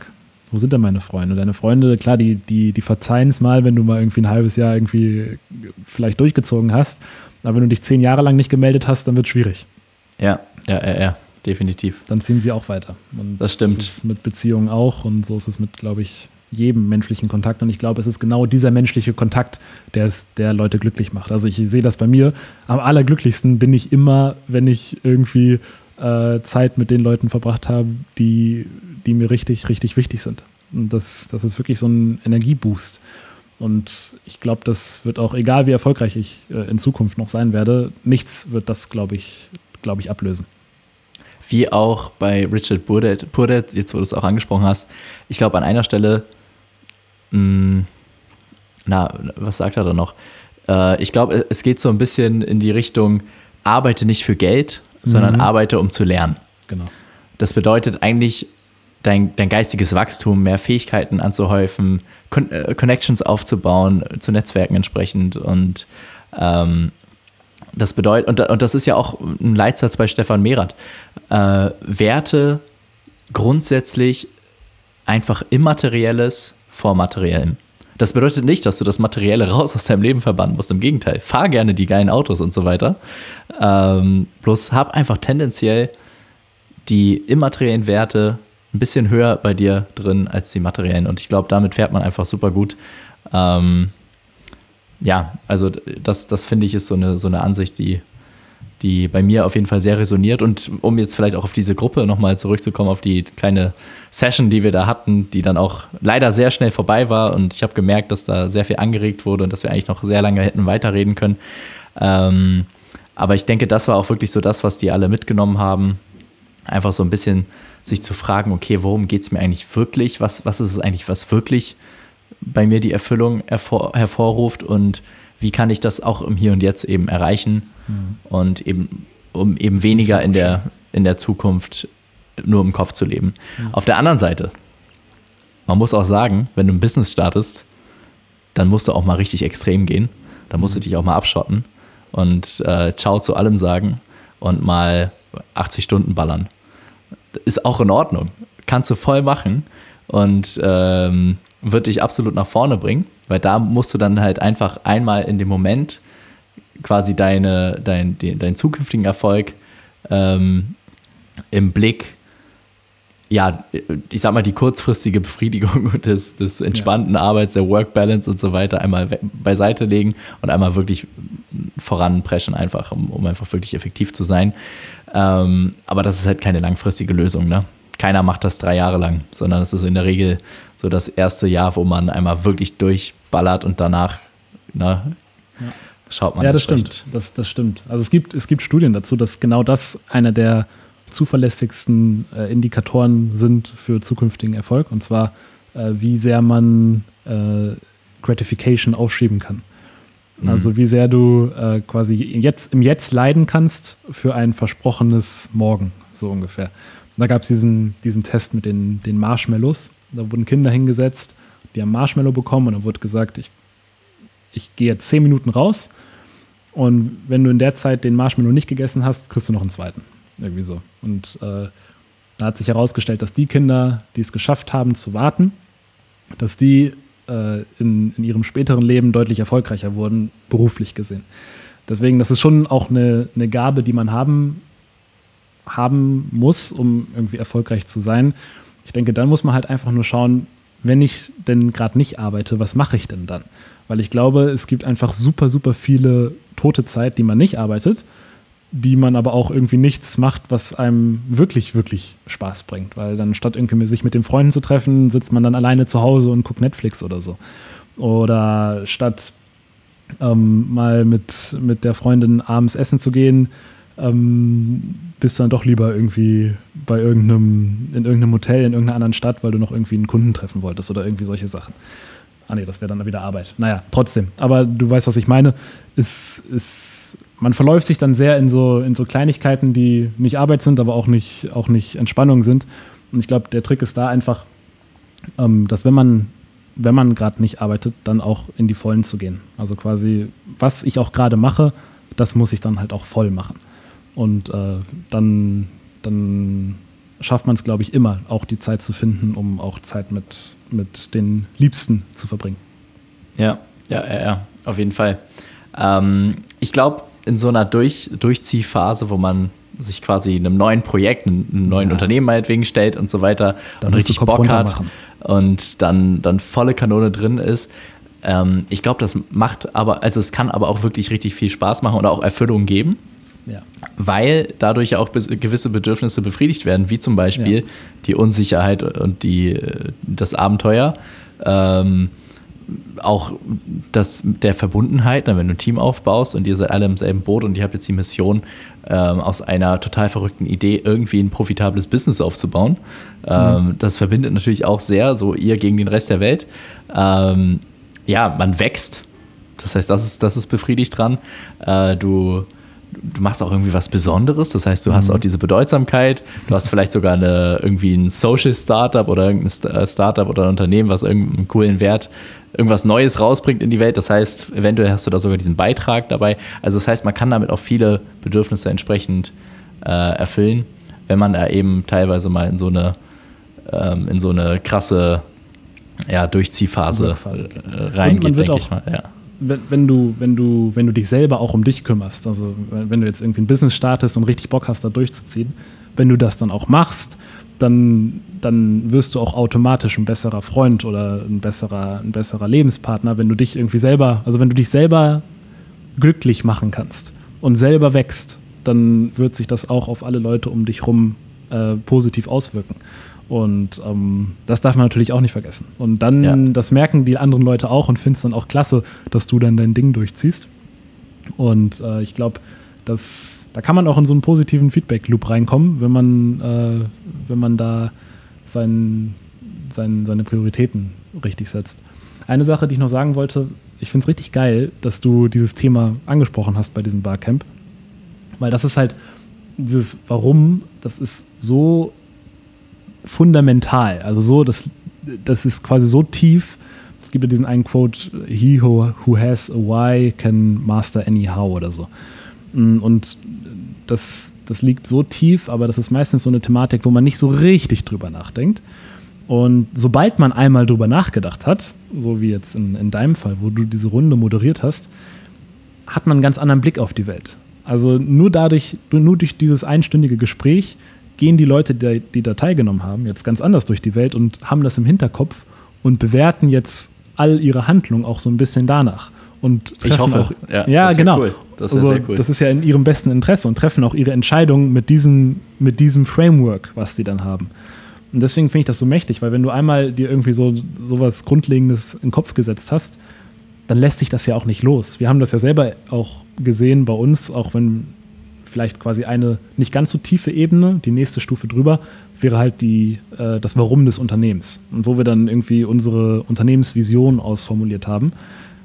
wo sind denn meine Freunde? Deine Freunde, klar, die, die, die verzeihen es mal, wenn du mal irgendwie ein halbes Jahr irgendwie vielleicht durchgezogen hast. Aber wenn du dich zehn Jahre lang nicht gemeldet hast, dann wird es schwierig. Ja, ja, ja, ja, definitiv. Dann ziehen sie auch weiter. Und das stimmt. Ist mit Beziehungen auch und so ist es mit, glaube ich, jedem menschlichen Kontakt. Und ich glaube, es ist genau dieser menschliche Kontakt, der es der Leute glücklich macht. Also ich sehe das bei mir. Am allerglücklichsten bin ich immer, wenn ich irgendwie äh, Zeit mit den Leuten verbracht habe, die, die mir richtig, richtig wichtig sind. Und das, das ist wirklich so ein Energieboost. Und ich glaube, das wird auch, egal wie erfolgreich ich äh, in Zukunft noch sein werde, nichts wird das, glaube ich, glaube ich, ablösen. Wie auch bei Richard Burdett, Burdett, jetzt wo du es auch angesprochen hast, ich glaube, an einer Stelle, mh, hm, na, was sagt er da noch? Äh, ich glaube, es geht so ein bisschen in die Richtung, arbeite nicht für Geld, sondern Mhm. arbeite, um zu lernen. Genau. Das bedeutet eigentlich, dein, dein geistiges Wachstum, mehr Fähigkeiten anzuhäufen, Con äh, Connections aufzubauen, äh, zu Netzwerken entsprechend. Und ähm, das bedeutet, und, und das ist ja auch ein Leitsatz bei Stefan Merath, äh, Werte grundsätzlich einfach Immaterielles vor Materiellem. Das bedeutet nicht, dass du das Materielle raus aus deinem Leben verbannen musst. Im Gegenteil, fahr gerne die geilen Autos und so weiter. Ähm, bloß hab einfach tendenziell die immateriellen Werte ein bisschen höher bei dir drin als die materiellen. Und ich glaube, damit fährt man einfach super gut. Ähm, ja, also das, das finde ich ist so eine, so eine Ansicht, die, die bei mir auf jeden Fall sehr resoniert. Und um jetzt vielleicht auch auf diese Gruppe nochmal zurückzukommen, auf die kleine Session, die wir da hatten, die dann auch leider sehr schnell vorbei war. Und ich habe gemerkt, dass da sehr viel angeregt wurde und dass wir eigentlich noch sehr lange hätten weiterreden können. Ähm, aber ich denke, das war auch wirklich so das, was die alle mitgenommen haben. Einfach so ein bisschen sich zu fragen, okay, worum geht es mir eigentlich wirklich? Was, was ist es eigentlich, was wirklich bei mir die Erfüllung hervor, hervorruft und wie kann ich das auch im Hier und Jetzt eben erreichen und eben um eben weniger in der, in der Zukunft nur im Kopf zu leben. Auf der anderen Seite, man muss auch sagen, wenn du ein Business startest, dann musst du auch mal richtig extrem gehen. Dann musst du dich auch mal abschotten und äh, Ciao zu allem sagen und mal 80 Stunden ballern. Ist auch in Ordnung. Kannst du voll machen und ähm, wird dich absolut nach vorne bringen, weil da musst du dann halt einfach einmal in dem Moment quasi deine, dein, den, deinen zukünftigen Erfolg ähm, im Blick, ja, ich sag mal, die kurzfristige Befriedigung des, des entspannten Arbeits, der Work-Balance und so weiter einmal beiseite legen und einmal wirklich voranpreschen, einfach, um, um einfach wirklich effektiv zu sein. Ähm, aber das ist halt keine langfristige Lösung, ne? Keiner macht das drei Jahre lang, sondern es ist in der Regel so das erste Jahr, wo man einmal wirklich durchballert und danach ne, schaut man. Ja, das stimmt. Das, das stimmt. Also es gibt, es gibt Studien dazu, dass genau das einer der zuverlässigsten äh, Indikatoren sind für zukünftigen Erfolg. Und zwar, äh, wie sehr man äh, Gratification aufschieben kann. Also wie sehr du äh, quasi jetzt, im Jetzt leiden kannst für ein versprochenes Morgen, so ungefähr. Da gab es diesen, diesen Test mit den, den Marshmallows. Da wurden Kinder hingesetzt, die haben Marshmallow bekommen und dann wurde gesagt, ich, ich gehe jetzt zehn Minuten raus und wenn du in der Zeit den Marshmallow nicht gegessen hast, kriegst du noch einen zweiten. Irgendwie so. Und äh, da hat sich herausgestellt, dass die Kinder, die es geschafft haben zu warten, dass die äh, in, in ihrem späteren Leben deutlich erfolgreicher wurden, beruflich gesehen. Deswegen, das ist schon auch eine, eine Gabe, die man haben, haben muss, um irgendwie erfolgreich zu sein. Ich denke, dann muss man halt einfach nur schauen, wenn ich denn gerade nicht arbeite, was mache ich denn dann? Weil ich glaube, es gibt einfach super, super viele tote Zeit, die man nicht arbeitet, die man aber auch irgendwie nichts macht, was einem wirklich, wirklich Spaß bringt. Weil dann statt irgendwie sich mit den Freunden zu treffen, sitzt man dann alleine zu Hause und guckt Netflix oder so. Oder statt ähm, mal mit, mit der Freundin abends essen zu gehen, ähm, bist du dann doch lieber irgendwie bei irgendeinem, in irgendeinem Hotel in irgendeiner anderen Stadt, weil du noch irgendwie einen Kunden treffen wolltest oder irgendwie solche Sachen. Ah nee, das wäre dann wieder Arbeit. Naja, trotzdem. Aber du weißt, was ich meine. Es, es, man verläuft sich dann sehr in so, in so Kleinigkeiten, die nicht Arbeit sind, aber auch nicht, auch nicht Entspannung sind. Und ich glaube, der Trick ist da einfach, ähm, dass wenn man, wenn man gerade nicht arbeitet, dann auch in die Vollen zu gehen. Also quasi, was ich auch gerade mache, das muss ich dann halt auch voll machen. Und äh, dann, dann schafft man es, glaube ich, immer, auch die Zeit zu finden, um auch Zeit mit, mit den Liebsten zu verbringen. Ja, ja, ja, ja auf jeden Fall. Ähm, ich glaube, in so einer Durch Durchziehphase, wo man sich quasi einem neuen Projekt, einem neuen Ja. Unternehmen meinetwegen stellt und so weiter Da und richtig Bock hat machen. und dann, dann volle Kanone drin ist. Ähm, ich glaube, das macht aber, also es kann aber auch wirklich richtig viel Spaß machen oder auch Erfüllung geben Ja. weil dadurch ja auch gewisse Bedürfnisse befriedigt werden, wie zum Beispiel Ja. die Unsicherheit und die, äh, das Abenteuer. Ähm, auch das der Verbundenheit, ne, wenn du ein Team aufbaust und ihr seid alle im selben Boot und ihr habt jetzt die Mission, ähm, aus einer total verrückten Idee irgendwie ein profitables Business aufzubauen. Ähm, Das verbindet natürlich auch sehr, so ihr gegen den Rest der Welt. Ähm, ja, man wächst Das heißt, das ist, das ist befriedigt dran. Äh, du, du machst auch irgendwie was Besonderes. Das heißt, du mhm. hast auch diese Bedeutsamkeit. Du hast vielleicht sogar eine, irgendwie ein Social Startup oder irgendein äh, Startup oder ein Unternehmen, was irgendeinen coolen Wert, irgendwas Neues rausbringt in die Welt. Das heißt, eventuell hast du da sogar diesen Beitrag dabei. Also das heißt, man kann damit auch viele Bedürfnisse entsprechend äh, erfüllen, wenn man da eben teilweise mal in so eine, ähm, in so eine krasse ja, Durchziehphase äh, reingeht, denke ich mal. Ja wenn, wenn, du, wenn, du, wenn du dich selber auch um dich kümmerst, also wenn du jetzt irgendwie ein Business startest und richtig Bock hast, da durchzuziehen, wenn du das dann auch machst, dann, dann wirst du auch automatisch ein besserer Freund oder ein besserer, ein besserer Lebenspartner, wenn du dich irgendwie selber, also wenn du dich selber glücklich machen kannst und selber wächst, dann wird sich das auch auf alle Leute um dich herum äh, positiv auswirken. Und ähm, das darf man natürlich auch nicht vergessen. Und dann, ja. das merken die anderen Leute auch und finden es dann auch klasse, dass du dann dein Ding durchziehst. Und äh, ich glaube, da kann man auch in so einen positiven Feedback-Loop reinkommen, wenn man, äh, wenn man da sein, sein, seine Prioritäten richtig setzt. Eine Sache, die ich noch sagen wollte, ich finde es richtig geil, dass du dieses Thema angesprochen hast bei diesem Barcamp. Weil das ist halt dieses Warum, das ist so fundamental. Also so, das, das ist quasi so tief. Es gibt ja diesen einen Quote, he who, who has a why can master anyhow oder so. Mm, und das, das liegt so tief, aber das ist meistens so eine Thematik, wo man nicht so richtig drüber nachdenkt. Und sobald man einmal drüber nachgedacht hat, so wie jetzt in, in deinem Fall, wo du diese Runde moderiert hast, hat man einen ganz anderen Blick auf die Welt. Also nur dadurch, nur durch dieses einstündige Gespräch gehen die Leute, die, die da teilgenommen haben, jetzt ganz anders durch die Welt und haben das im Hinterkopf und bewerten jetzt all ihre Handlungen auch so ein bisschen danach. Und ich hoffe, auch, ja, ja genau. Cool. Das, also, cool. das ist ja in ihrem besten Interesse und treffen auch ihre Entscheidungen mit diesem, mit diesem Framework, was sie dann haben. Und deswegen finde ich das so mächtig, weil wenn du einmal dir irgendwie so was Grundlegendes in den Kopf gesetzt hast, dann lässt sich das ja auch nicht los. Wir haben das ja selber auch gesehen bei uns, auch wenn vielleicht quasi eine nicht ganz so tiefe Ebene, die nächste Stufe drüber, wäre halt die, äh, das Warum des Unternehmens. Und wo wir dann irgendwie unsere Unternehmensvision ausformuliert haben.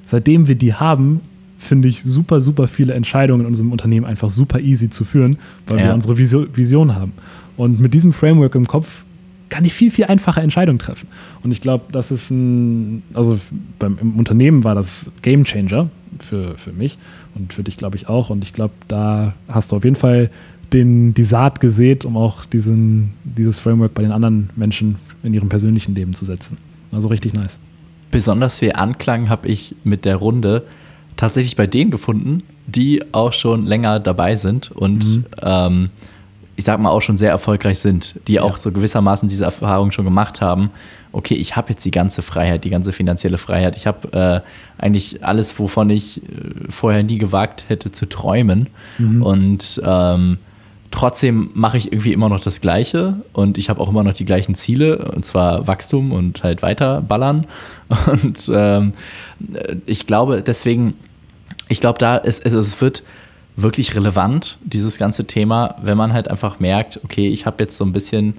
Seitdem wir die haben, finde ich super, super viele Entscheidungen in unserem Unternehmen einfach super easy zu führen, weil ja. wir unsere Vision haben. Und mit diesem Framework im Kopf kann ich viel, viel einfacher Entscheidungen treffen. Und ich glaube, das ist ein, also beim, im Unternehmen war das Game Changer für, für mich und für dich, glaube ich, auch. Und ich glaube, da hast du auf jeden Fall den, die Saat gesät, um auch diesen, dieses Framework bei den anderen Menschen in ihrem persönlichen Leben zu setzen. Also richtig nice. Besonders viel Anklang habe ich mit der Runde tatsächlich bei denen gefunden, die auch schon länger dabei sind und mhm. ähm, ich sag mal auch schon sehr erfolgreich sind, die ja. auch so gewissermaßen diese Erfahrung schon gemacht haben. Okay, ich habe jetzt die ganze Freiheit, die ganze finanzielle Freiheit. Ich habe äh, eigentlich alles, wovon ich äh, vorher nie gewagt hätte zu träumen. Mhm. Und ähm, trotzdem mache ich irgendwie immer noch das Gleiche und ich habe auch immer noch die gleichen Ziele, und zwar Wachstum und halt weiter ballern. Und ähm, ich glaube, deswegen, ich glaube, da ist, also es wird wirklich relevant, dieses ganze Thema, wenn man halt einfach merkt, okay, ich habe jetzt so ein bisschen,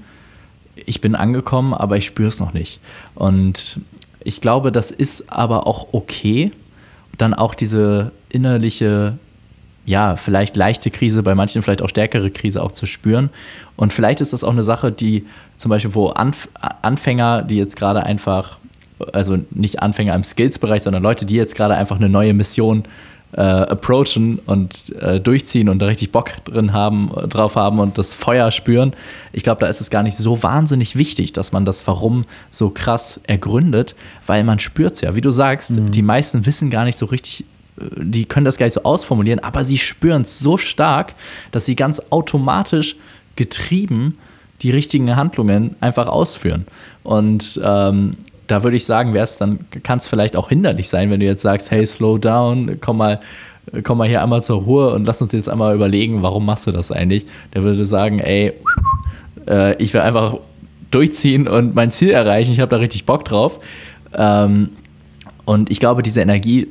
ich bin angekommen, aber ich spüre es noch nicht. Und ich glaube, das ist aber auch okay, dann auch diese innerliche, ja, vielleicht leichte Krise, bei manchen vielleicht auch stärkere Krise auch zu spüren. Und vielleicht ist das auch eine Sache, die zum Beispiel, wo Anf Anfänger, die jetzt gerade einfach, also nicht Anfänger im Skills-Bereich, sondern Leute, die jetzt gerade einfach eine neue Mission äh, approachen und äh, durchziehen und da richtig Bock drin haben, drauf haben und das Feuer spüren. Ich glaube, da ist es gar nicht so wahnsinnig wichtig, dass man das Warum so krass ergründet, weil man spürt es ja. Wie du sagst, mhm. die meisten wissen gar nicht so richtig, äh, die können das gar nicht so ausformulieren, aber sie spüren es so stark, dass sie ganz automatisch getrieben die richtigen Handlungen einfach ausführen. Und ähm, da würde ich sagen, wäre es dann, kann es vielleicht auch hinderlich sein, wenn du jetzt sagst, hey, slow down, komm mal, komm mal hier einmal zur Ruhe und lass uns jetzt einmal überlegen, warum machst du das eigentlich? Der würde sagen, ey, äh, ich will einfach durchziehen und mein Ziel erreichen, ich habe da richtig Bock drauf. Ähm, und ich glaube, diese Energie,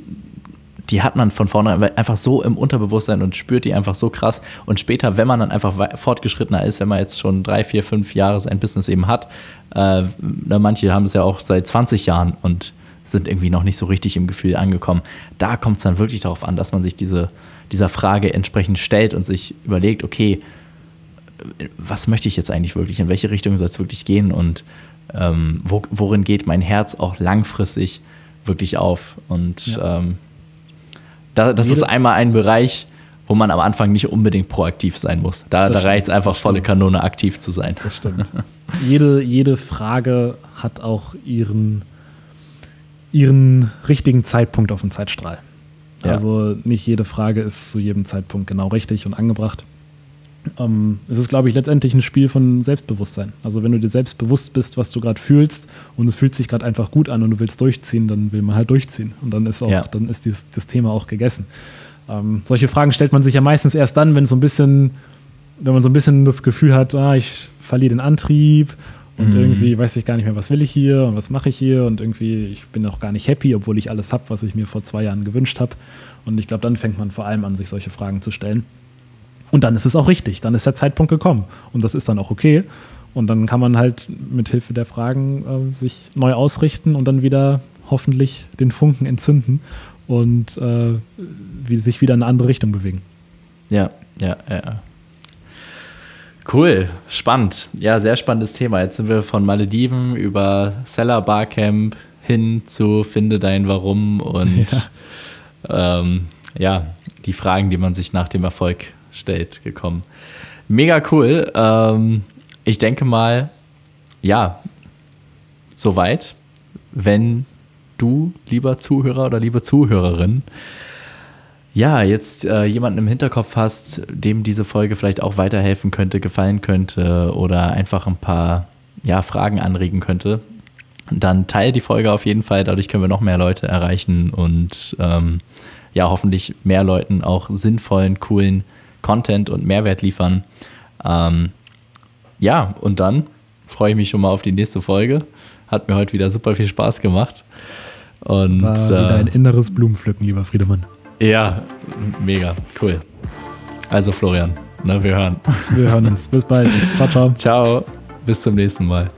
die hat man von vorne einfach so im Unterbewusstsein und spürt die einfach so krass. Und später, wenn man dann einfach fortgeschrittener ist, wenn man jetzt schon drei, vier, fünf Jahre sein Business eben hat, äh, manche haben es ja auch seit 20 Jahren und sind irgendwie noch nicht so richtig im Gefühl angekommen. Da kommt es dann wirklich darauf an, dass man sich diese, dieser Frage entsprechend stellt und sich überlegt, okay, was möchte ich jetzt eigentlich wirklich, in welche Richtung soll es wirklich gehen und ähm, wo, worin geht mein Herz auch langfristig wirklich auf. Und ja. ähm, da, das Jede ist einmal ein Bereich, wo man am Anfang nicht unbedingt proaktiv sein muss. Da, da reicht es einfach volle Kanone aktiv zu sein. Das stimmt. jede, jede Frage hat auch ihren, ihren richtigen Zeitpunkt auf dem Zeitstrahl. Ja. Also nicht jede Frage ist zu jedem Zeitpunkt genau richtig und angebracht. Ähm, es ist, glaube ich, letztendlich ein Spiel von Selbstbewusstsein. Also wenn du dir selbst bewusst bist, was du gerade fühlst und es fühlt sich gerade einfach gut an und du willst durchziehen, dann will man halt durchziehen. Und dann ist auch, ja. dann ist dieses, das Thema auch gegessen. Ähm, solche Fragen stellt man sich ja meistens erst dann, wenn so ein bisschen, wenn man so ein bisschen das Gefühl hat, ah, ich verliere den Antrieb und mhm. irgendwie weiß ich gar nicht mehr, was will ich hier und was mache ich hier und irgendwie, ich bin auch gar nicht happy, obwohl ich alles habe, was ich mir vor zwei Jahren gewünscht habe. Und ich glaube, dann fängt man vor allem an, sich solche Fragen zu stellen. Und dann ist es auch richtig, dann ist der Zeitpunkt gekommen. Und das ist dann auch okay. Und dann kann man halt mit Hilfe der Fragen äh, sich neu ausrichten und dann wieder hoffentlich den Funken entzünden und äh, wie sich wieder in eine andere Richtung bewegen. Ja, ja, ja. Cool, spannend. Ja, sehr spannendes Thema. Jetzt sind wir von Malediven über Seller Barcamp hin zu Finde dein Warum und ja. Ähm, ja, die Fragen, die man sich nach dem Erfolg stellt, gekommen. Mega cool. Ähm, ich denke mal, ja, soweit. Wenn du, lieber Zuhörer oder liebe Zuhörerin, ja, jetzt äh, jemanden im Hinterkopf hast, dem diese Folge vielleicht auch weiterhelfen könnte, gefallen könnte oder einfach ein paar ja, Fragen anregen könnte, dann teile die Folge auf jeden Fall. Dadurch können wir noch mehr Leute erreichen und ähm, ja, hoffentlich mehr Leuten auch sinnvollen, coolen Content und Mehrwert liefern. Ähm, ja, und dann freue ich mich schon mal auf die nächste Folge. Hat mir heute wieder super viel Spaß gemacht. Und, War äh, ein inneres Blumenpflücken, lieber Friedemann. Ja, mega, cool. Also Florian, ne, wir hören. Wir hören uns. Bis bald. Ciao, ciao. Ciao. Bis zum nächsten Mal.